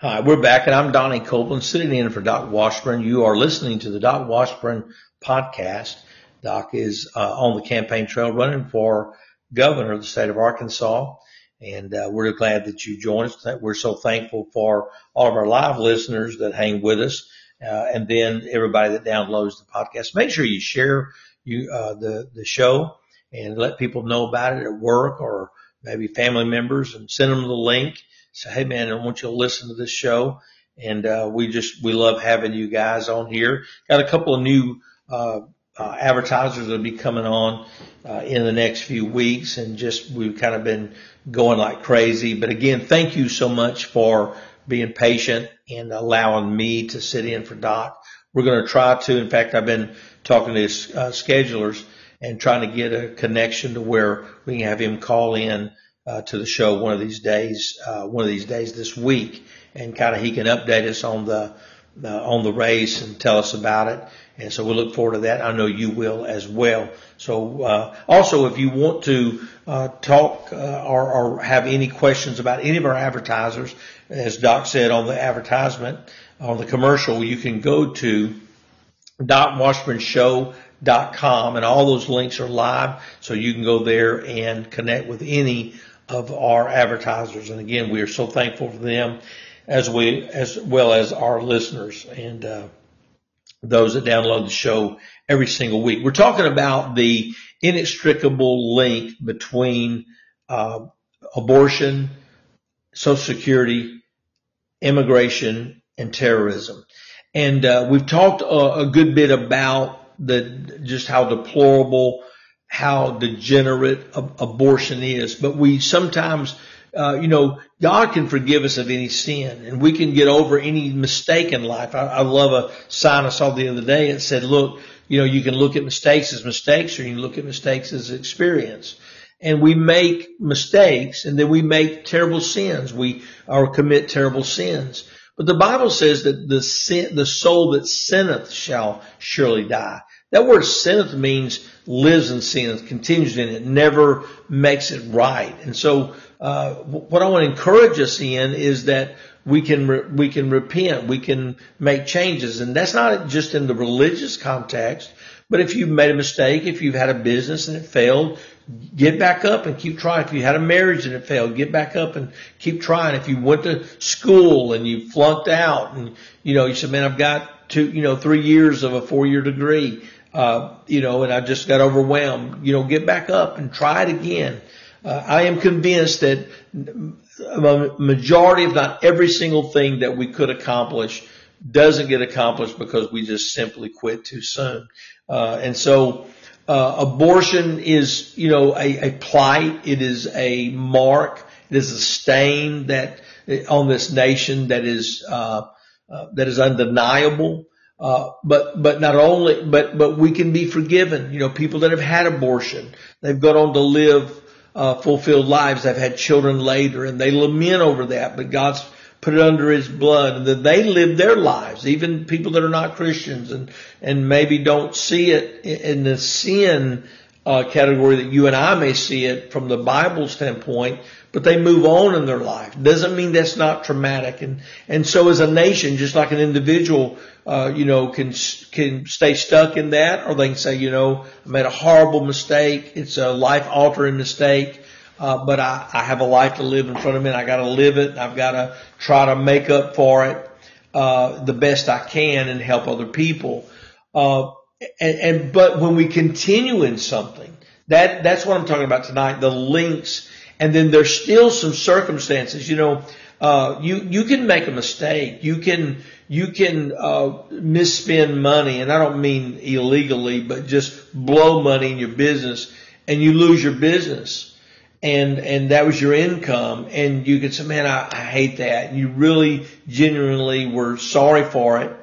Speaker 1: Hi, we're back and I'm Donnie Copeland sitting in for Doc Washburn. You are listening to the Doc Washburn podcast. Doc is uh, on the campaign trail running for governor of the state of Arkansas. And uh, we're glad that you joined us. We're so thankful for all of our live listeners that hang with us, uh, and then everybody that downloads the podcast. Make sure you share you uh, the the show and let people know about it at work or maybe family members, and send them the link. Say, hey man, I want you to listen to this show. And uh, we just we love having you guys on here. Got a couple of new uh, uh, advertisers that'll be coming on uh, in the next few weeks, and just we've kind of been going like crazy. But again, thank you so much for being patient and allowing me to sit in for Doc. We're going to try to. In fact, I've been talking to his uh, schedulers and trying to get a connection to where we can have him call in uh, to the show one of these days, uh, one of these days this week, and kind of he can update us on the uh, on the race and tell us about it. And so we look forward to that. I know you will as well. So uh, also, if you want to uh, talk uh, or, or, have any questions about any of our advertisers, as Doc said on the advertisement on the commercial, you can go to docwashburnshow.com and all those links are live, so you can go there and connect with any of our advertisers. And again, we are so thankful for them as we as well as our listeners and. Those that download the show every single week. We're talking about the inextricable link between uh, abortion, Social Security, immigration, and terrorism. And uh, we've talked a, a, good bit about the just how deplorable, how degenerate abortion is. But we sometimes uh, you know, God can forgive us of any sin and we can get over any mistake in life. I, I love a sign I saw the other day. It said, look, you know, you can look at mistakes as mistakes or you can look at mistakes as experience. And we make mistakes and then we make terrible sins. We or commit terrible sins. But the Bible says that the sin, the soul that sinneth shall surely die. That word sinneth means lives in sin, continues in it, never makes it right. And so uh, what I want to encourage us in is that we can re- we can repent, we can make changes, and that's not just in the religious context. But if you've made a mistake, if you've had a business and it failed, get back up and keep trying. If you had a marriage and it failed, get back up and keep trying. If you went to school and you flunked out and, you know, you said, man, I've got two, you know, three years of a four year degree, uh, you know, and I just got overwhelmed, you know, get back up and try it again. Uh, I am convinced that a majority, if not every single thing that we could accomplish doesn't get accomplished because we just simply quit too soon. Uh, and so, uh, abortion is, you know, a, a plight. It is a mark It is a stain that on this nation that is uh, uh, that is undeniable. Uh, but but not only but but we can be forgiven. You know, people that have had abortion, they've gone on to live uh, fulfilled lives. They've had children later, and they lament over that. But God's put it under His blood, and that they live their lives. Even people that are not Christians, and and maybe don't see it in the sin uh, category that you and I may see it from the Bible standpoint but they move on in their life. Doesn't mean that's not traumatic. And, and so as a nation, just like an individual, uh, you know, can, can stay stuck in that or they can say, you know, I made a horrible mistake. It's a life altering mistake. Uh, but I, I have a life to live in front of me and I gotta live it. I've gotta try to make up for it, uh, the best I can and help other people. Uh, and, and, but when we continue in something, that, that's what I'm talking about tonight, the links and then there's still some circumstances, you know, uh, you, you can make a mistake. You can, you can, uh, misspend money. And I don't mean illegally, but just blow money in your business and you lose your business. And, and that was your income. And you could say, man, I, I hate that. You really genuinely were sorry for it.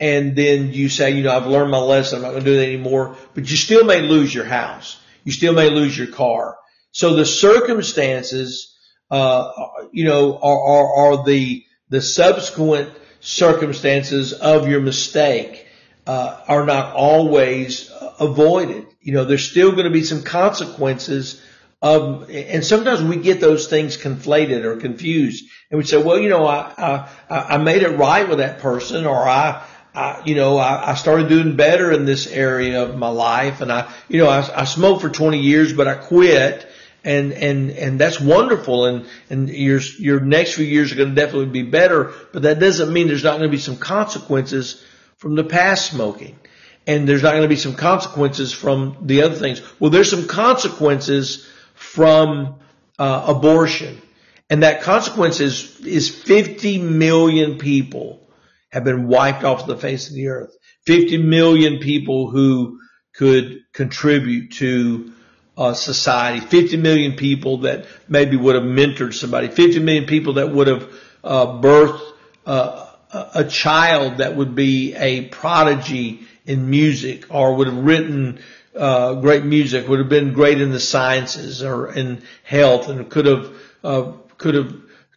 Speaker 1: And then you say, you know, I've learned my lesson. I'm not going to do that anymore, but you still may lose your house. You still may lose your car. So the circumstances, uh, you know, are, are, are, the, the subsequent circumstances of your mistake, uh, are not always avoided. You know, there's still going to be some consequences of, and sometimes we get those things conflated or confused and we say, well, you know, I, I, I made it right with that person or I, I, you know, I, I started doing better in this area of my life and I, you know, I, I smoked for 20 years, but I quit and and and that's wonderful and and your your next few years are going to definitely be better but that doesn't mean there's not going to be some consequences from the past smoking. And there's not going to be some consequences from the other things. Well there's some consequences from uh, abortion. And that consequence is is 50 million people have been wiped off the face of the earth. 50 million people who could contribute to uh, society, 50 million people that maybe would have mentored somebody, 50 million people that would have uh, birthed uh, a child that would be a prodigy in music or would have written uh, great music, would have been great in the sciences or in health and could have uh, could have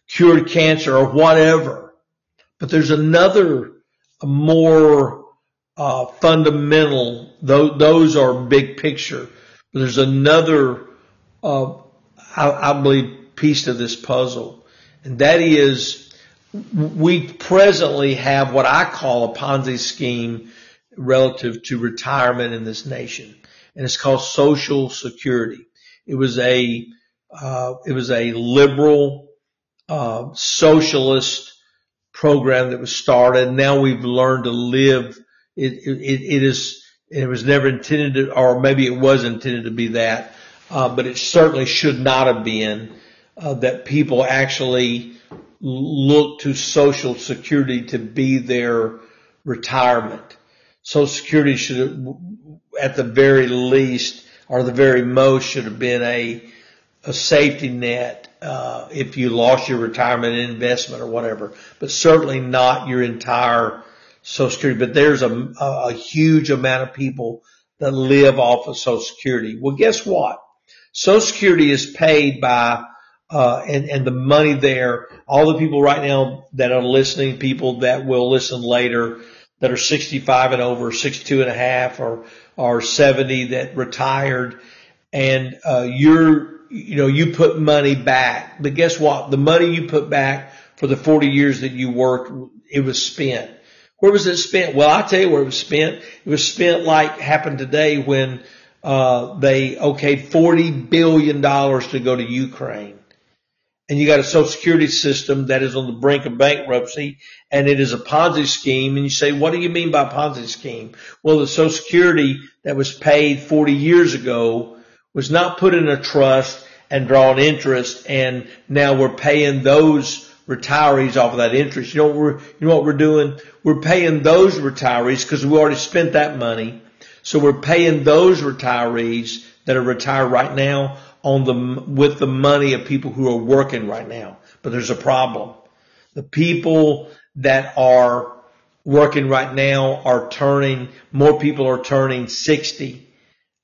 Speaker 1: cured cancer or whatever. But there's another more uh, fundamental. Those, those are big picture there's another, uh, I, I believe, piece to this puzzle, and that is we presently have what I call a Ponzi scheme relative to retirement in this nation, and it's called Social Security. It was a uh, it was a liberal uh, socialist program that was started. Now we've learned to live. It, it, it is it was never intended to, or maybe it was intended to be that, uh, but it certainly should not have been uh, that people actually look to Social Security to be their retirement. Social Security should at the very least, or the very most, should have been a a safety net uh, if you lost your retirement investment or whatever, but certainly not your entire Social Security, but there's a, a, huge amount of people that live off of Social Security. Well, guess what? Social Security is paid by, uh, and, and the money there, all the people right now that are listening, people that will listen later, that are 65 and over, 62 and a half or, or 70 that retired and, uh, you're, you know, you put money back, but guess what? The money you put back for the 40 years that you worked, it was spent. Where was it spent? Well, I'll tell you where it was spent. It was spent like happened today when uh, they okayed $40 billion to go to Ukraine. And you got a social security system that is on the brink of bankruptcy and it is a Ponzi scheme. And you say, what do you mean by Ponzi scheme? Well, the social security that was paid 40 years ago was not put in a trust and drawn interest. And now we're paying those retirees off of that interest. You know what we're, you know what we're doing? We're paying those retirees because we already spent that money. So we're paying those retirees that are retired right now on the, with the money of people who are working right now. But there's a problem. The people that are working right now are turning, more people are turning 60,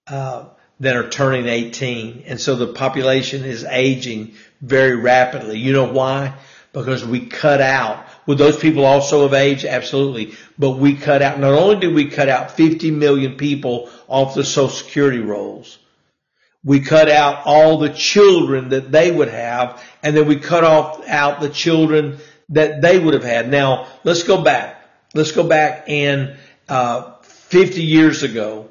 Speaker 1: uh, than are turning 18. And so the population is aging very rapidly. You know why? Because we cut out, would those people also of age? Absolutely. But we cut out, not only did we cut out 50 million people off the social security rolls, we cut out all the children that they would have, and then we cut off out the children that they would have had. Now, let's go back. Let's go back and, uh, 50 years ago,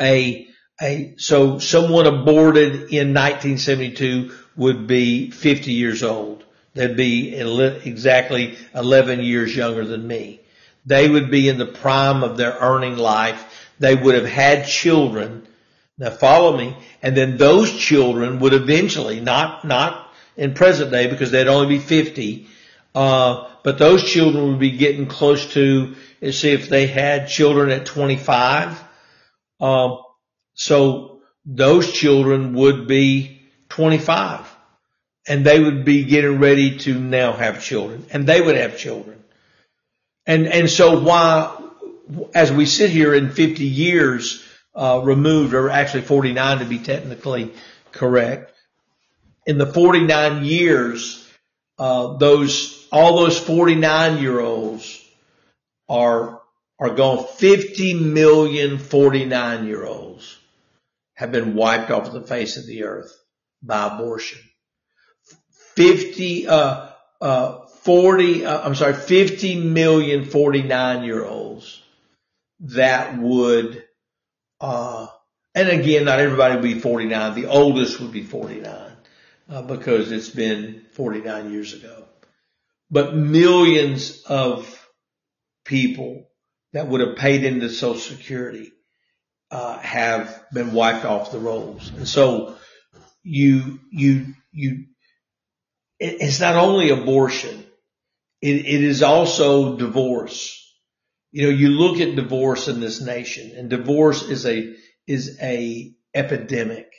Speaker 1: a, a, so someone aborted in 1972 would be 50 years old. They'd be exactly 11 years younger than me. They would be in the prime of their earning life. They would have had children now follow me. And then those children would eventually, not, not in present day because they'd only be 50, uh, but those children would be getting close to, let's see if they had children at 25. Um, so those children would be 25 and they would be getting ready to now have children and they would have children. And, and so why, as we sit here in 50 years, uh, removed, or actually 49 to be technically correct. In the 49 years, uh, those all those 49 year olds are are gone. 50 million 49 year olds have been wiped off the face of the earth by abortion. 50, uh, uh, 40, uh, I'm sorry, 50 million 49 year olds that would uh, and again, not everybody would be 49. The oldest would be 49 uh, because it's been 49 years ago. But millions of people that would have paid into Social Security uh, have been wiped off the rolls. And so you, you, you, it's not only abortion. It, it is also divorce. You know, you look at divorce in this nation and divorce is a, is a epidemic.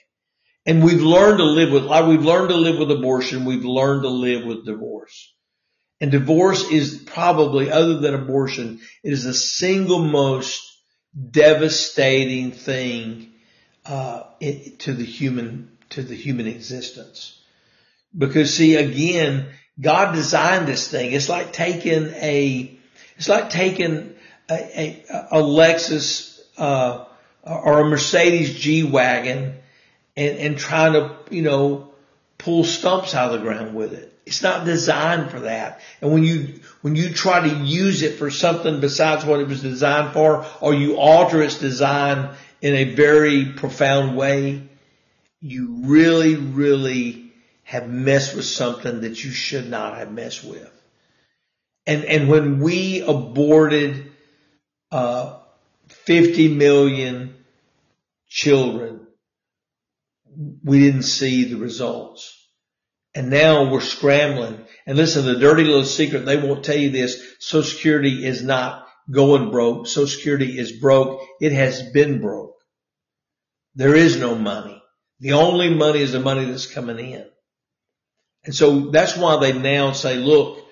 Speaker 1: And we've learned to live with, we've learned to live with abortion. We've learned to live with divorce. And divorce is probably, other than abortion, it is the single most devastating thing, uh, it, to the human, to the human existence. Because see, again, God designed this thing. It's like taking a, it's like taking a, a, Lexus uh, or a Mercedes G wagon and, and trying to you know pull stumps out of the ground with it. It's not designed for that. And when you when you try to use it for something besides what it was designed for, or you alter its design in a very profound way, you really, really have messed with something that you should not have messed with. And and when we aborted uh, 50 million children, we didn't see the results. And now we're scrambling. And listen, the dirty little secret, they won't tell you this. Social Security is not going broke. Social Security is broke. It has been broke. There is no money. The only money is the money that's coming in. And so that's why they now say, look,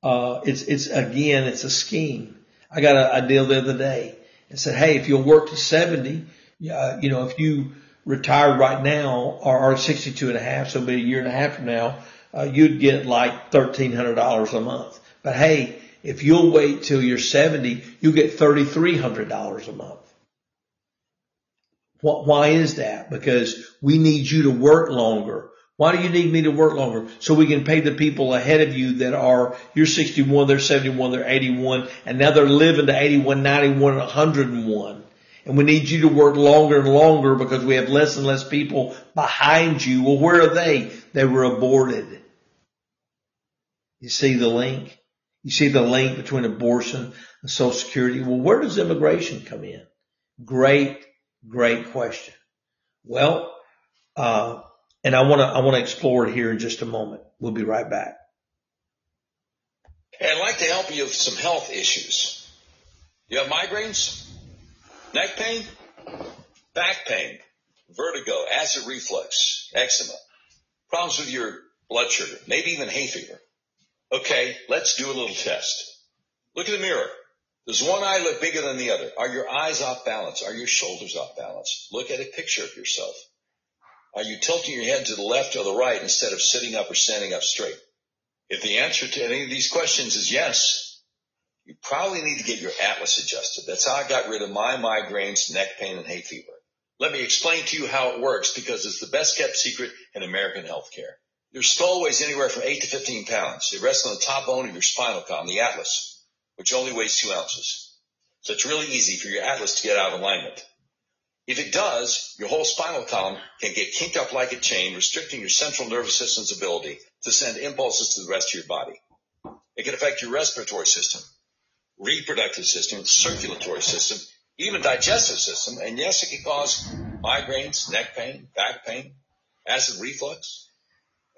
Speaker 1: uh, it's, it's again, it's a scheme. I got a, a deal the other day and said, Hey, if you'll work to 70, uh, you know, if you retire right now or, or 62 and a half, so it'll be a year and a half from now, uh, you'd get like $1,300 a month. But hey, if you'll wait till you're 70, you'll get $3,300 a month. Why is that? Because we need you to work longer. Why do you need me to work longer? So we can pay the people ahead of you that are, you're 61, they're 71, they're 81, and now they're living to 81, 91, 101. And we need you to work longer and longer because we have less and less people behind you. Well, where are they? They were aborted. You see the link? You see the link between abortion and Social Security? Well, where does immigration come in? Great, great question. Well, uh, and I want to, I want to explore it here in just a moment. We'll be right back.
Speaker 2: I'd like to help you with some health issues. You have migraines, neck pain, back pain, vertigo, acid reflux, eczema, problems with your blood sugar, maybe even hay fever. Okay, let's do a little test. Look in the mirror. Does one eye look bigger than the other? Are your eyes off balance? Are your shoulders off balance? Look at a picture of yourself. Are you tilting your head to the left or the right instead of sitting up or standing up straight? If the answer to any of these questions is yes, you probably need to get your atlas adjusted. That's how I got rid of my migraines, neck pain, and hay fever. Let me explain to you how it works because it's the best kept secret in American healthcare. Your skull weighs anywhere from 8 to 15 pounds. It rests on the top bone of your spinal column, the atlas which only weighs two ounces. So it's really easy for your atlas to get out of alignment. If it does, your whole spinal column can get kinked up like a chain, restricting your central nervous system's ability to send impulses to the rest of your body. It can affect your respiratory system, reproductive system, circulatory system, even digestive system, and yes, it can cause migraines, neck pain, back pain, acid reflux,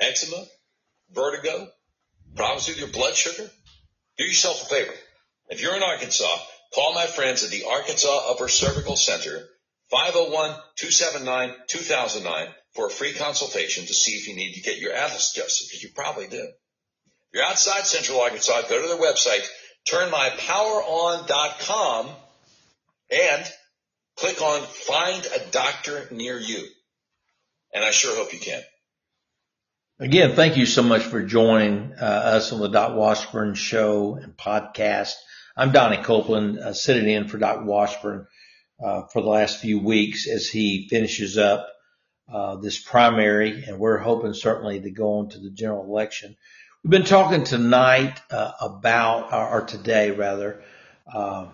Speaker 2: eczema, vertigo, problems with your blood sugar. Do yourself a favor. If you're in Arkansas, call my friends at the Arkansas Upper Cervical Center, 501-279-2009 for a free consultation to see if you need to get your atlas adjusted, because you probably do. If you're outside Central Arkansas, go to their website, turnmypoweron.com, and click on Find a Doctor Near You. And I sure hope you can.
Speaker 1: Again, thank you so much for joining uh, us on the Doc Washburn show and podcast. I'm Donnie Copeland, uh, sitting in for Doc Washburn for the last few weeks as he finishes up uh, this primary, and we're hoping certainly to go on to the general election. We've been talking tonight uh, about, or today rather, uh,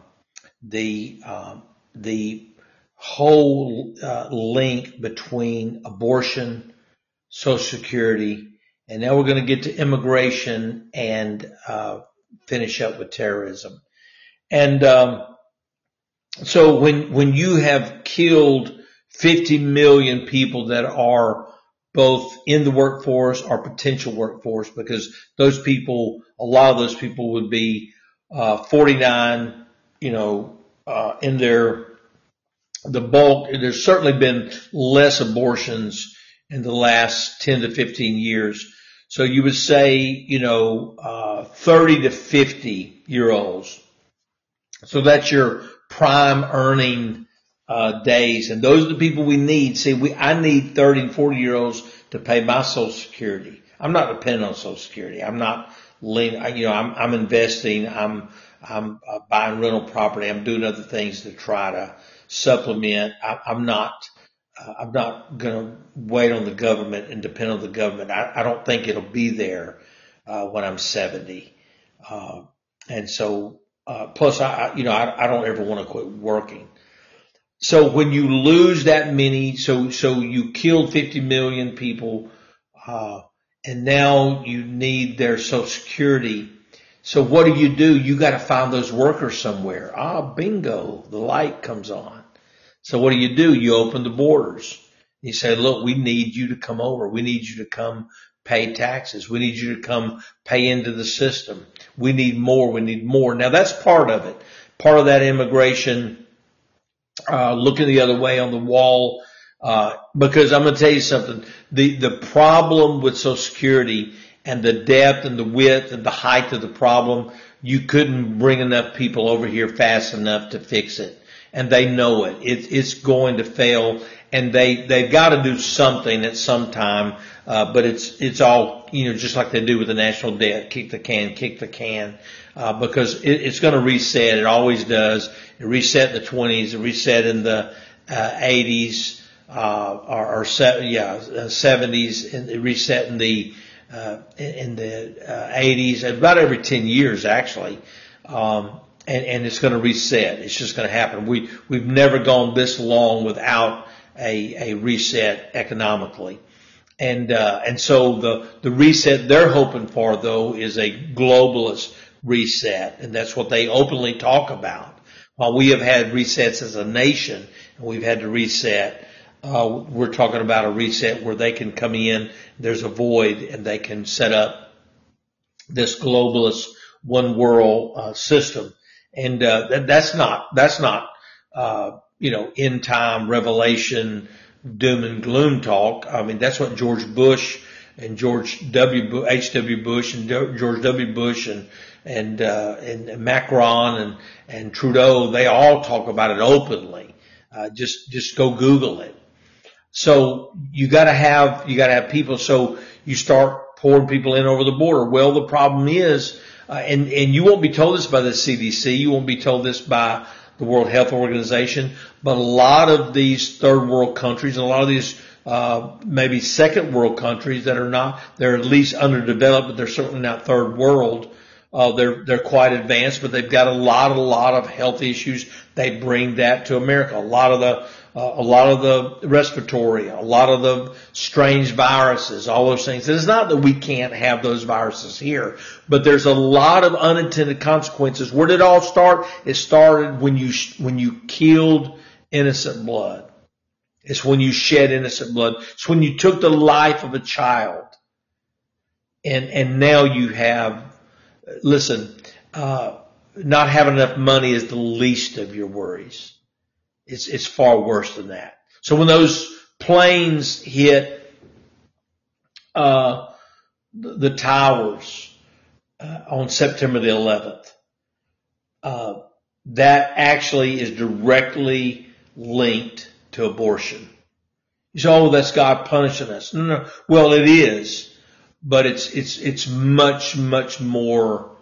Speaker 1: the um, the whole link between abortion Social Security, and now we're going to get to immigration and uh, finish up with terrorism. And um, so when when you have killed 50 million people that are both in the workforce or potential workforce, because those people, a lot of those people would be uh, 49, you know, uh, in their the bulk. There's certainly been less abortions in the last 10 to 15 years. So you would say, you know, uh, 30 to 50 year olds. So that's your prime earning, uh, days. And those are the people we need. See, we, I need 30 and 40 year olds to pay my social security. I'm not dependent on social security. I'm not lean, you know, I'm, I'm investing. I'm, I'm uh, buying rental property. I'm doing other things to try to supplement. I, I'm not, uh, I'm not going to wait on the government and depend on the government. I, I don't think it'll be there uh, when I'm 70. Uh, and so, uh, plus, I, you know, I, I don't ever want to quit working. So when you lose that many, so so you killed 50 million people, uh, and now you need their Social Security. So what do you do? You got to find those workers somewhere. Ah, bingo! The light comes on. So what do you do? You open the borders. You say, look, we need you to come over. We need you to come pay taxes. We need you to come pay into the system. We need more. We need more. Now that's part of it. Part of that immigration, uh, looking the other way on the wall, uh, because I'm going to tell you something. The, the problem with Social Security and the depth and the width and the height of the problem, you couldn't bring enough people over here fast enough to fix it and they know it. it it's going to fail and they, they've got to do something at some time. Uh, but it's, it's all, you know, just like they do with the national debt, kick the can, kick the can, uh, because it, it's going to reset. It always does. It reset in the twenties, it reset in the, uh, eighties, uh, or, or se- yeah, seventies, and it reset in the, uh, in the, uh, eighties, about every 10 years actually. Um, and, and it's going to reset. It's just going to happen. We, we've never gone this long without a, a reset economically. And, uh, and so the, the reset they're hoping for though is a globalist reset. And that's what they openly talk about. While we have had resets as a nation and we've had to reset, uh, we're talking about a reset where they can come in, there's a void and they can set up this globalist one world uh, system and uh, that, that's not that's not uh, you know in time revelation doom and gloom talk. I mean, that's what George Bush and George W. Bush and George W. Bush and and uh, and Macron and and Trudeau, they all talk about it openly. Uh, just just go Google it. So you got to have you got to have people. So you start pouring people in over the border. Well, the problem is, uh, and and you won't be told this by the CDC. You won't be told this by the World Health Organization. But a lot of these third world countries, and a lot of these uh, maybe second world countries that are not, they're at least underdeveloped, but they're certainly not third world. Uh, they're they're quite advanced, but they've got a lot, a lot of health issues. They bring that to America. A lot of the a lot of the respiratory, a lot of the strange viruses, all those things. It's not that we can't have those viruses here, but there's a lot of unintended consequences. Where did it all start? It started when you when you killed innocent blood. It's when you shed innocent blood. It's when you took the life of a child. And, and now you have listen, uh, not having enough money is the least of your worries. It's, it's far worse than that. So when those planes hit, uh, the, towers, uh, on September the 11th, uh, that actually is directly linked to abortion. You say, oh, that's God punishing us. No, no. Well, it is, but it's, it's, it's much, much more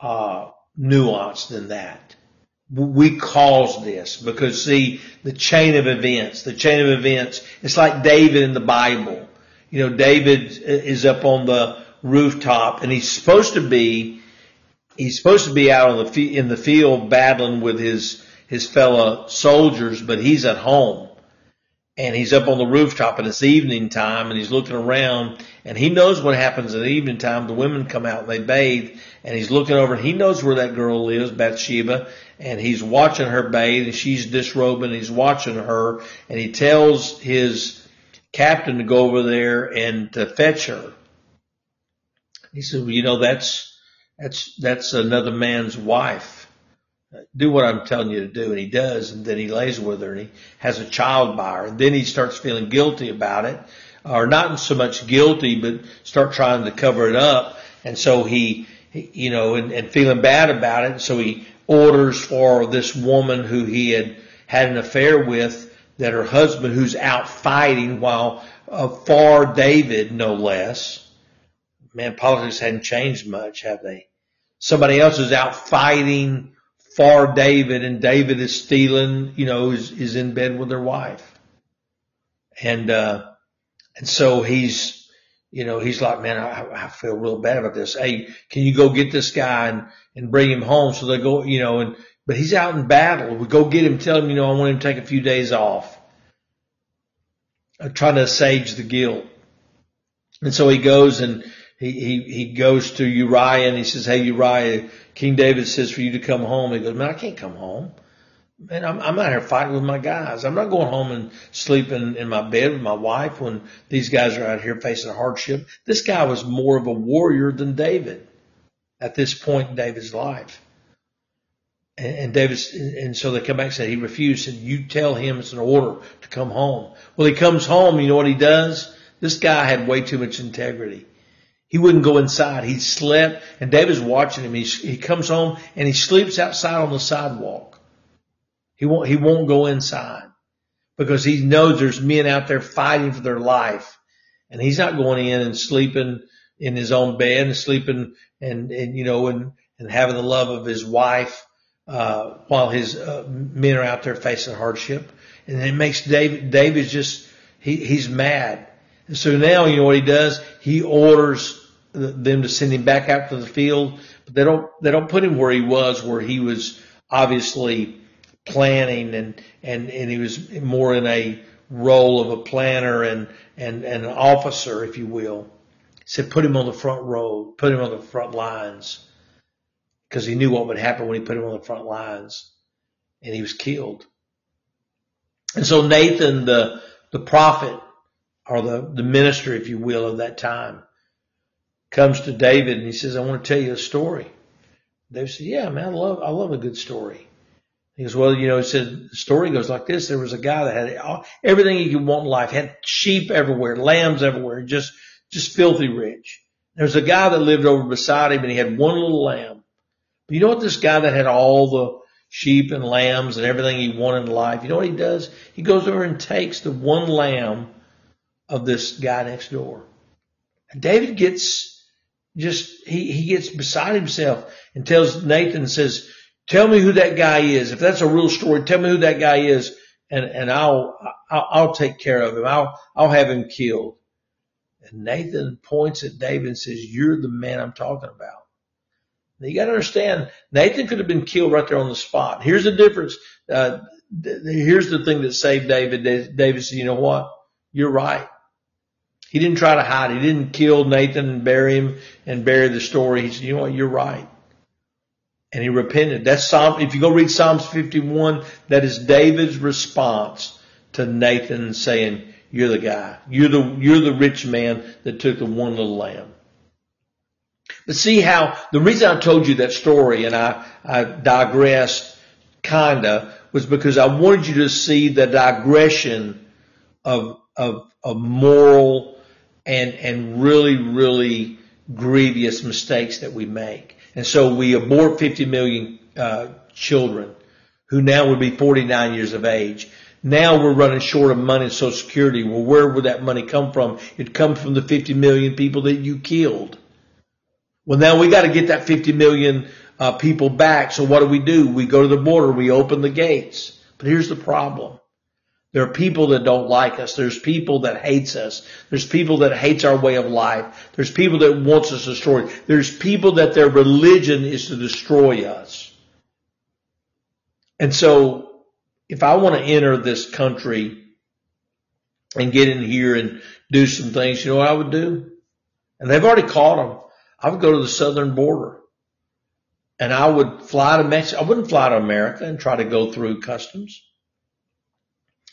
Speaker 1: uh, nuanced than that. We cause this because see the chain of events, the chain of events, it's like David in the Bible. You know, David is up on the rooftop and he's supposed to be, he's supposed to be out on the, in the field battling with his, his fellow soldiers, but he's at home and he's up on the rooftop and it's evening time and he's looking around and he knows what happens at evening time. The women come out and they bathe and he's looking over and he knows where that girl lives, Bathsheba, and he's watching her bathe and she's disrobing. He's watching her and he tells his captain to go over there and to fetch her. He said, well, you know, that's, that's, that's another man's wife do what I'm telling you to do. And he does. And then he lays with her and he has a child by her. And then he starts feeling guilty about it or not so much guilty, but start trying to cover it up. And so he, you know, and, and feeling bad about it. So he orders for this woman who he had had an affair with that her husband who's out fighting while uh, for David, no less. Man, politics hadn't changed much, have they? Somebody else is out fighting for David and David is stealing, you know, is, is in bed with their wife. And, uh, and so he's, you know, he's like, man, I, I feel real bad about this. Hey, can you go get this guy and, and bring him home? So they go, you know, and, but he's out in battle. We go get him, tell him, you know, I want him to take a few days off. I'm trying to assuage the guilt. And so he goes and he, he, he goes to Uriah and he says, Hey, Uriah, King David says for you to come home. He goes, man, I can't come home. Man, I'm, I'm out here fighting with my guys. I'm not going home and sleeping in my bed with my wife when these guys are out here facing hardship. This guy was more of a warrior than David at this point in David's life. And, and David, and so they come back and say he refused. And you tell him it's an order to come home. Well, he comes home. You know what he does? This guy had way too much integrity. He wouldn't go inside. He slept and David's watching him. He, he comes home and he sleeps outside on the sidewalk. He won't, he won't go inside because he knows there's men out there fighting for their life and he's not going in and sleeping in his own bed and sleeping and, and, you know, and, and having the love of his wife, uh, while his uh, men are out there facing hardship. And it makes David, David's just, he, he's mad. And so now, you know what he does? He orders them to send him back out to the field, but they don't, they don't put him where he was, where he was obviously planning and, and, and he was more in a role of a planner and, and, and an officer, if you will. He said, put him on the front row, put him on the front lines because he knew what would happen when he put him on the front lines and he was killed. And so Nathan, the, the prophet, or the, the minister, if you will, of that time comes to David and he says, I want to tell you a story. David said, yeah, man, I love, I love a good story. He goes, well, you know, he said the story goes like this. There was a guy that had everything he could want in life, had sheep everywhere, lambs everywhere, just, just filthy rich. There's a guy that lived over beside him and he had one little lamb. But you know what this guy that had all the sheep and lambs and everything he wanted in life, you know what he does? He goes over and takes the one lamb of this guy next door. And David gets just, he, he gets beside himself and tells Nathan, says, Tell me who that guy is. If that's a real story, tell me who that guy is, and and I'll I'll, I'll take care of him. I'll I'll have him killed. And Nathan points at David and says, "You're the man I'm talking about." Now you got to understand, Nathan could have been killed right there on the spot. Here's the difference. Uh, th- here's the thing that saved David. David said, "You know what? You're right." He didn't try to hide. He didn't kill Nathan and bury him and bury the story. He said, "You know what? You're right." and he repented. That's Psalm, if you go read Psalms 51, that is David's response to Nathan saying, you're the guy. You're the, you're the rich man that took the one little lamb. But see how, the reason I told you that story and I, I digressed kinda was because I wanted you to see the digression of, of, of moral and, and really, really grievous mistakes that we make. And so we abort 50 million uh, children who now would be 49 years of age. Now we're running short of money in Social Security. Well, where would that money come from? It comes from the 50 million people that you killed. Well, now we got to get that 50 million uh, people back. So what do we do? We go to the border. We open the gates. But here's the problem. There are people that don't like us. There's people that hates us. There's people that hates our way of life. There's people that wants us destroyed. There's people that their religion is to destroy us. And so if I want to enter this country and get in here and do some things, you know what I would do? And they've already caught them. I would go to the southern border and I would fly to Mexico. I wouldn't fly to America and try to go through customs.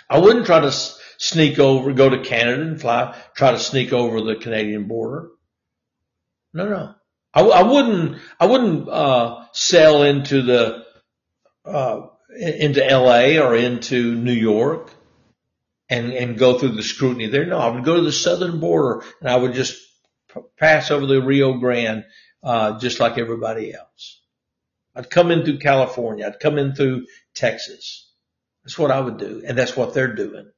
Speaker 1: I wouldn't try to sneak over, go to Canada and fly, try to sneak over the Canadian border. No, no. I, I wouldn't, I wouldn't, uh, sail into the, uh, into LA or into New York and, and go through the scrutiny there. No, I would go to the southern border and I would just pass over the Rio Grande, uh, just like everybody else. I'd come in through California. I'd come in through Texas. That's what I would do. And that's what they're doing.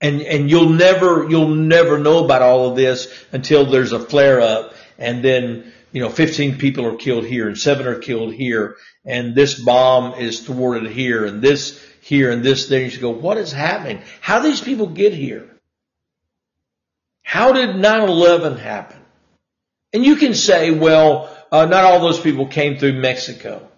Speaker 1: And, and you'll never, you'll never know about all of this until there's a flare up and then, you know, 15 people are killed here and seven are killed here and this bomb is thwarted here and this here and this there. You go, what is happening? How these people get here? How did 9-11 happen? And you can say, well, uh, not all those people came through Mexico.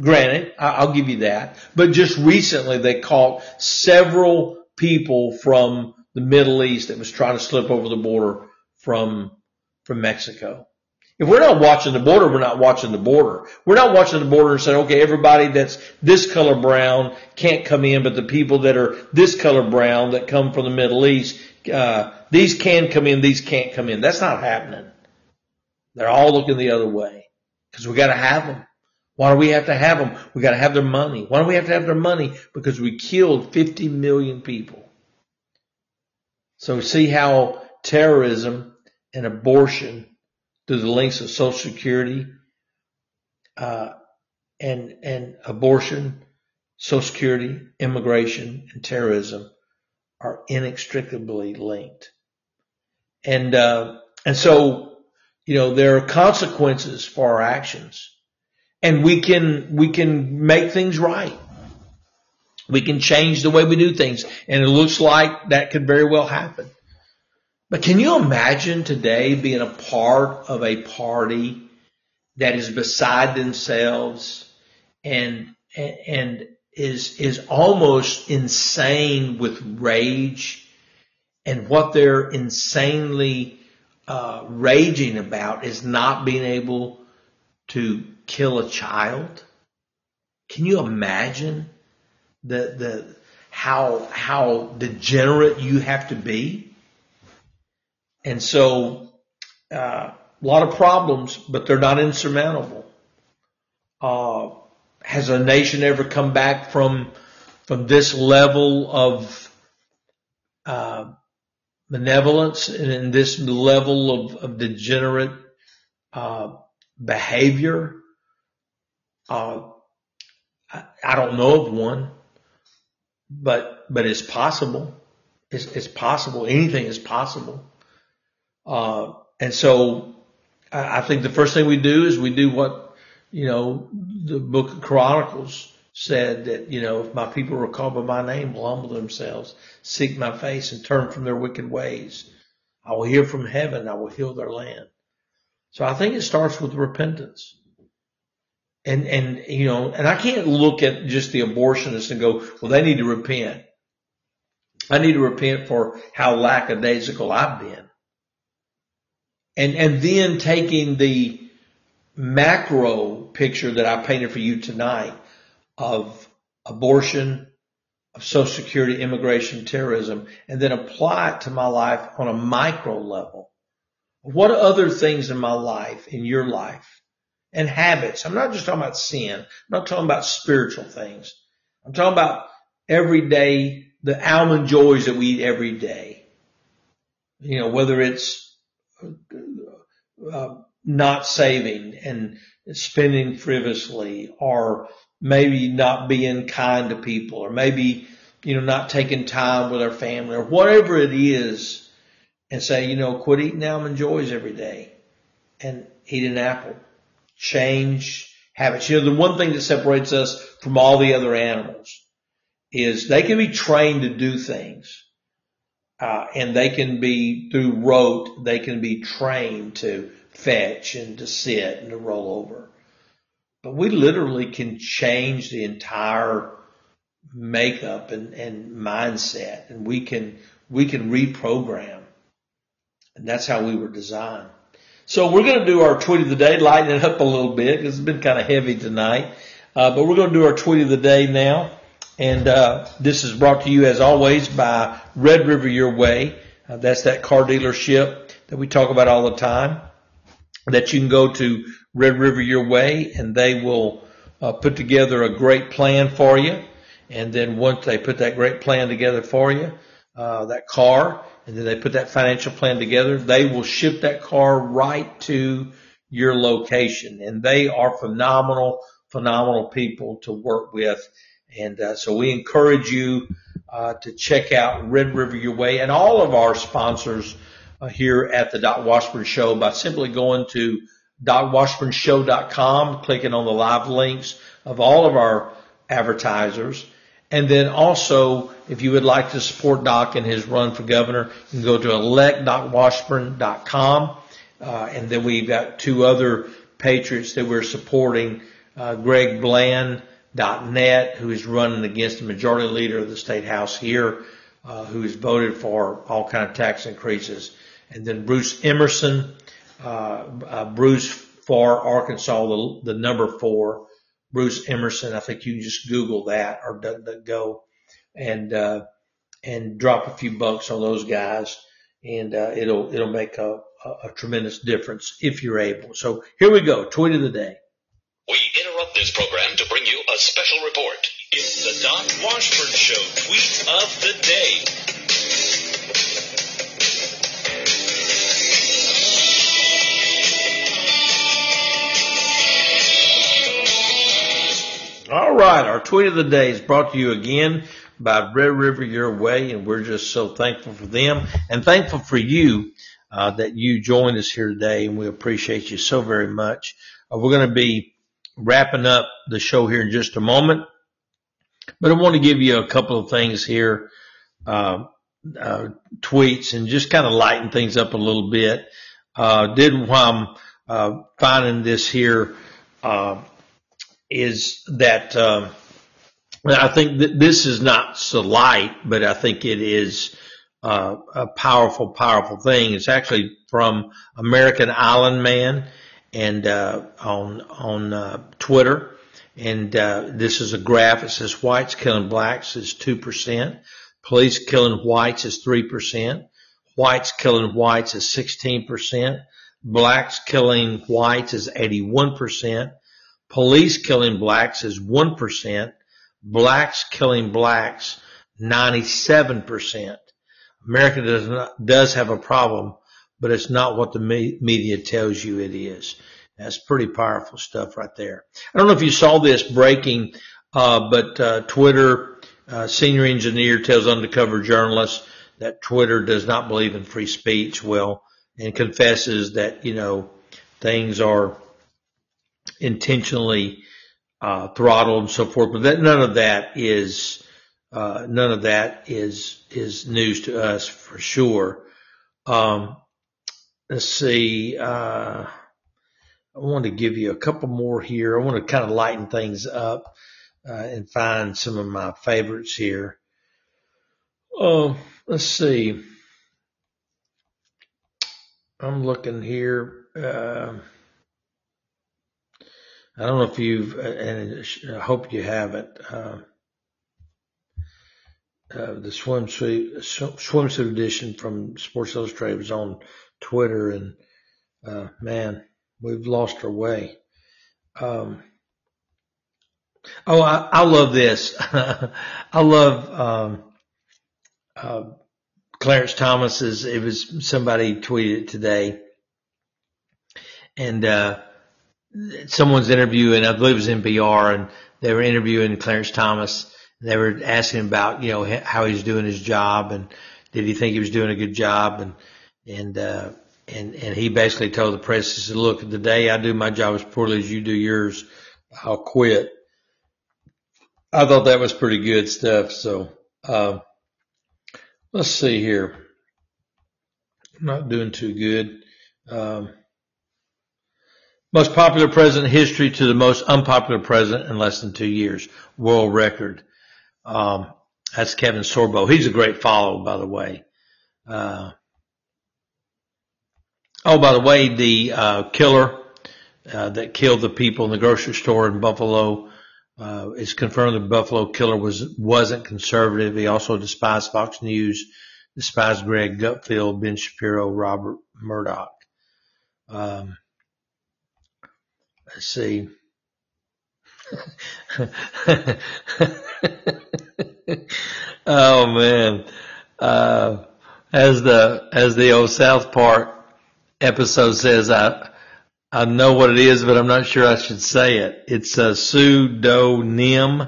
Speaker 1: Granted, I'll give you that. But just recently they caught several people from the Middle East that was trying to slip over the border from, from Mexico. If we're not watching the border, we're not watching the border. We're not watching the border and saying, okay, everybody that's this color brown can't come in, but the people that are this color brown that come from the Middle East, uh, these can come in, these can't come in. That's not happening. They're all looking the other way because we got to have them. Why do we have to have them? We got to have their money. Why do we have to have their money? Because we killed 50 million people. So see how terrorism and abortion through the links of Social Security uh, and and abortion, Social Security, immigration, and terrorism are inextricably linked. And uh, and so you know there are consequences for our actions and we can, we can make things right. We can change the way we do things. And it looks like that could very well happen. But can you imagine today being a part of a party that is beside themselves and, and is, is almost insane with rage and what they're insanely, uh, raging about is not being able to kill a child? Can you imagine the, the, how, how degenerate you have to be? And so, uh, a lot of problems, but they're not insurmountable. Uh, has a nation ever come back from from this level of uh, benevolence and this level of, of degenerate uh, behavior? Uh, I, I, don't know of one, but but it's possible. It's, it's possible. Anything is possible. Uh, and so I, I think the first thing we do is we do what you know the Book of Chronicles said that, you know, if my people are called by my name will humble themselves, seek my face and turn from their wicked ways, I will hear from heaven. I will heal their land. So I think it starts with repentance. And, and, you know, and I can't look at just the abortionists and go, well, they need to repent. I need to repent for how lackadaisical I've been. And, and then taking the macro picture that I painted for you tonight of abortion, of social security, immigration, terrorism, and then apply it to my life on a micro level. What other things in my life, in your life, and habits? I'm not just talking about sin. I'm not talking about spiritual things. I'm talking about everyday, the almond joys that we eat every day. You know, whether it's uh, not saving and spending frivolously or maybe not being kind to people or maybe, you know, not taking time with our family or whatever it is and say, you know, quit eating almond joys every day and eat an apple. Change habits. You know, the one thing that separates us from all the other animals is they can be trained to do things. Uh, and they can be through rote, they can be trained to fetch and to sit and to roll over. But we literally can change the entire makeup and, and mindset and we can, we can reprogram. And that's how we were designed. So we're going to do our tweet of the day, lighten it up a little bit because it's been kind of heavy tonight. Uh, but we're going to do our tweet of the day now. And, uh, this is brought to you as always by Red River Your Way. Uh, that's that car dealership that we talk about all the time that you can go to Red River Your Way and they will uh, put together a great plan for you. And then once they put that great plan together for you, uh, that car, and then they put that financial plan together, they will ship that car right to your location. And they are phenomenal, phenomenal people to work with. And uh, so we encourage you uh, to check out Red River Your Way and all of our sponsors uh, here at the Washburn Show by simply going to docwashburnshow.com, clicking on the live links of all of our advertisers. And then also, if you would like to support Doc in his run for governor, you can go to electdocwashburn.com. Uh, and then we've got two other patriots that we're supporting, uh, Greg Bland.net, who is running against the majority leader of the state house here, uh, who has voted for all kind of tax increases and then Bruce Emerson, uh, uh, Bruce for Arkansas, the, the number four, Bruce Emerson. I think you can just Google that or go and, uh, and drop a few bucks on those guys and, uh, it'll, it'll make a, a, a tremendous difference if you're able. So here we go. Tweet of the day.
Speaker 3: We interrupt this program to bring you a special report. It's the Doc Washburn Show tweet of the day.
Speaker 1: All right. Our tweet of the day is brought to you again by Red River Your Way, and we're just so thankful for them and thankful for you uh, that you joined us here today, and we appreciate you so very much. Uh, we're going to be wrapping up the show here in just a moment, but I want to give you a couple of things here, uh, uh tweets, and just kind of lighten things up a little bit. Uh, did while I'm uh, finding this here is that um, I think that this is not so light, but I think it is uh, a powerful, powerful thing. It's actually from American Island Man and uh, on on uh, Twitter, and uh, this is a graph. It says whites killing blacks is two percent, police killing whites is three percent, whites killing whites is sixteen percent, blacks killing whites is eighty one percent Police killing blacks is 1%. Blacks killing blacks, 97%. America does not, does have a problem, but it's not what the me- media tells you it is. That's pretty powerful stuff right there. I don't know if you saw this breaking, uh, but uh, Twitter uh, senior engineer tells undercover journalists that Twitter does not believe in free speech. Well, and confesses that you know things are intentionally uh, throttled and so forth. But that, none of that is uh, none of that is is news to us for sure. Um, let's see. Uh, I want to give you a couple more here. I want to kind of lighten things up uh, and find some of my favorites here. Oh, let's see. I'm looking here. Uh, I don't know if you've, and I hope you haven't. Uh, uh, the swimsuit swimsuit edition from Sports Illustrated was on Twitter, and uh, man, we've lost our way. Um, oh, I, I, love this. I love um, uh, Clarence Thomas's. It was somebody tweeted today, and someone's interviewing. I believe it was NPR, and they were interviewing Clarence Thomas. They were asking him about you know how he's doing his job and did he think he was doing a good job and and uh, and and he basically told the press he said, look, the day I do my job as poorly as you do yours, I'll quit. I thought that was pretty good stuff. So. Uh, Let's see here. I'm not doing too good. Um, most popular president in history to the most unpopular president in less than two years. World record. Um, that's Kevin Sorbo. He's a great follow, by the way. Uh, oh, by the way, the uh, killer uh, that killed the people in the grocery store in Buffalo uh, it's confirmed the Buffalo killer was wasn't conservative. He also despised Fox News, despised Greg Gutfeld, Ben Shapiro, Robert Murdoch. Um, see. oh man, uh, as the as the old South Park episode says, I I know what it is, but I'm not sure I should say it. It's a pseudonym,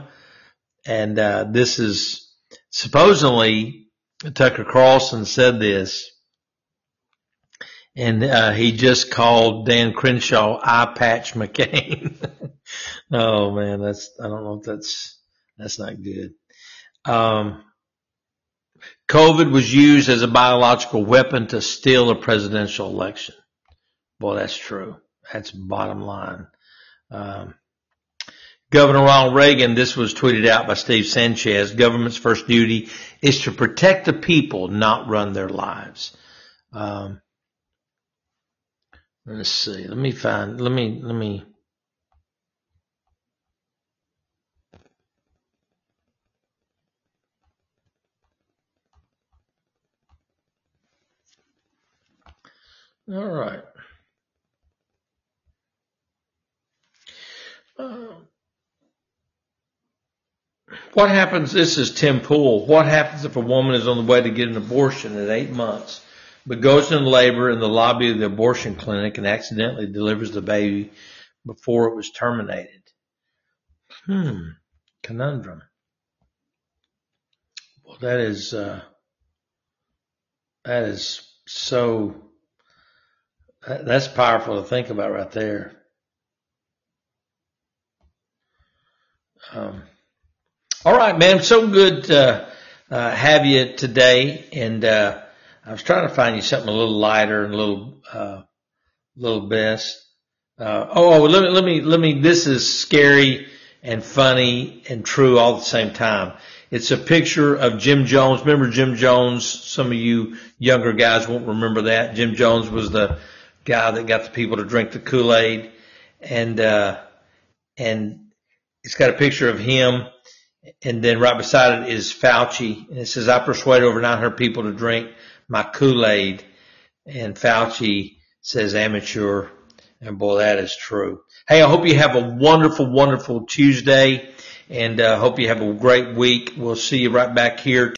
Speaker 1: and uh, this is supposedly Tucker Carlson said this, and uh, he just called Dan Crenshaw Eye Patch McCain. oh man, that's I don't know if that's that's not good. Um, COVID was used as a biological weapon to steal a presidential election. Boy, that's true. That's bottom line. Um, Governor Ronald Reagan, this was tweeted out by Steve Sanchez, government's first duty is to protect the people, not run their lives. Um, let's see. Let me find, let me, let me, all right. Um, what happens? This is Tim Pool. What happens if a woman is on the way to get an abortion at eight months, but goes into labor in the lobby of the abortion clinic and accidentally delivers the baby before it was terminated? Hmm, conundrum. Well, that is uh, that is so. That's powerful to think about right there. Um, all right, man. So good to uh, have you today. And uh, I was trying to find you something a little lighter and a little, uh, a little best. Uh, oh, oh, let me, let me, let me. This is scary and funny and true all at the same time. It's a picture of Jim Jones. Remember Jim Jones? Some of you younger guys won't remember that. Jim Jones was the guy that got the people to drink the Kool-Aid, and uh, and it's got a picture of him, and then right beside it is Fauci, and it says, "I persuaded over 900 people to drink my Kool-Aid," and Fauci says, "Amateur." And boy, that is true. Hey, I hope you have a wonderful, wonderful Tuesday and uh, hope you have a great week. We'll see you right back here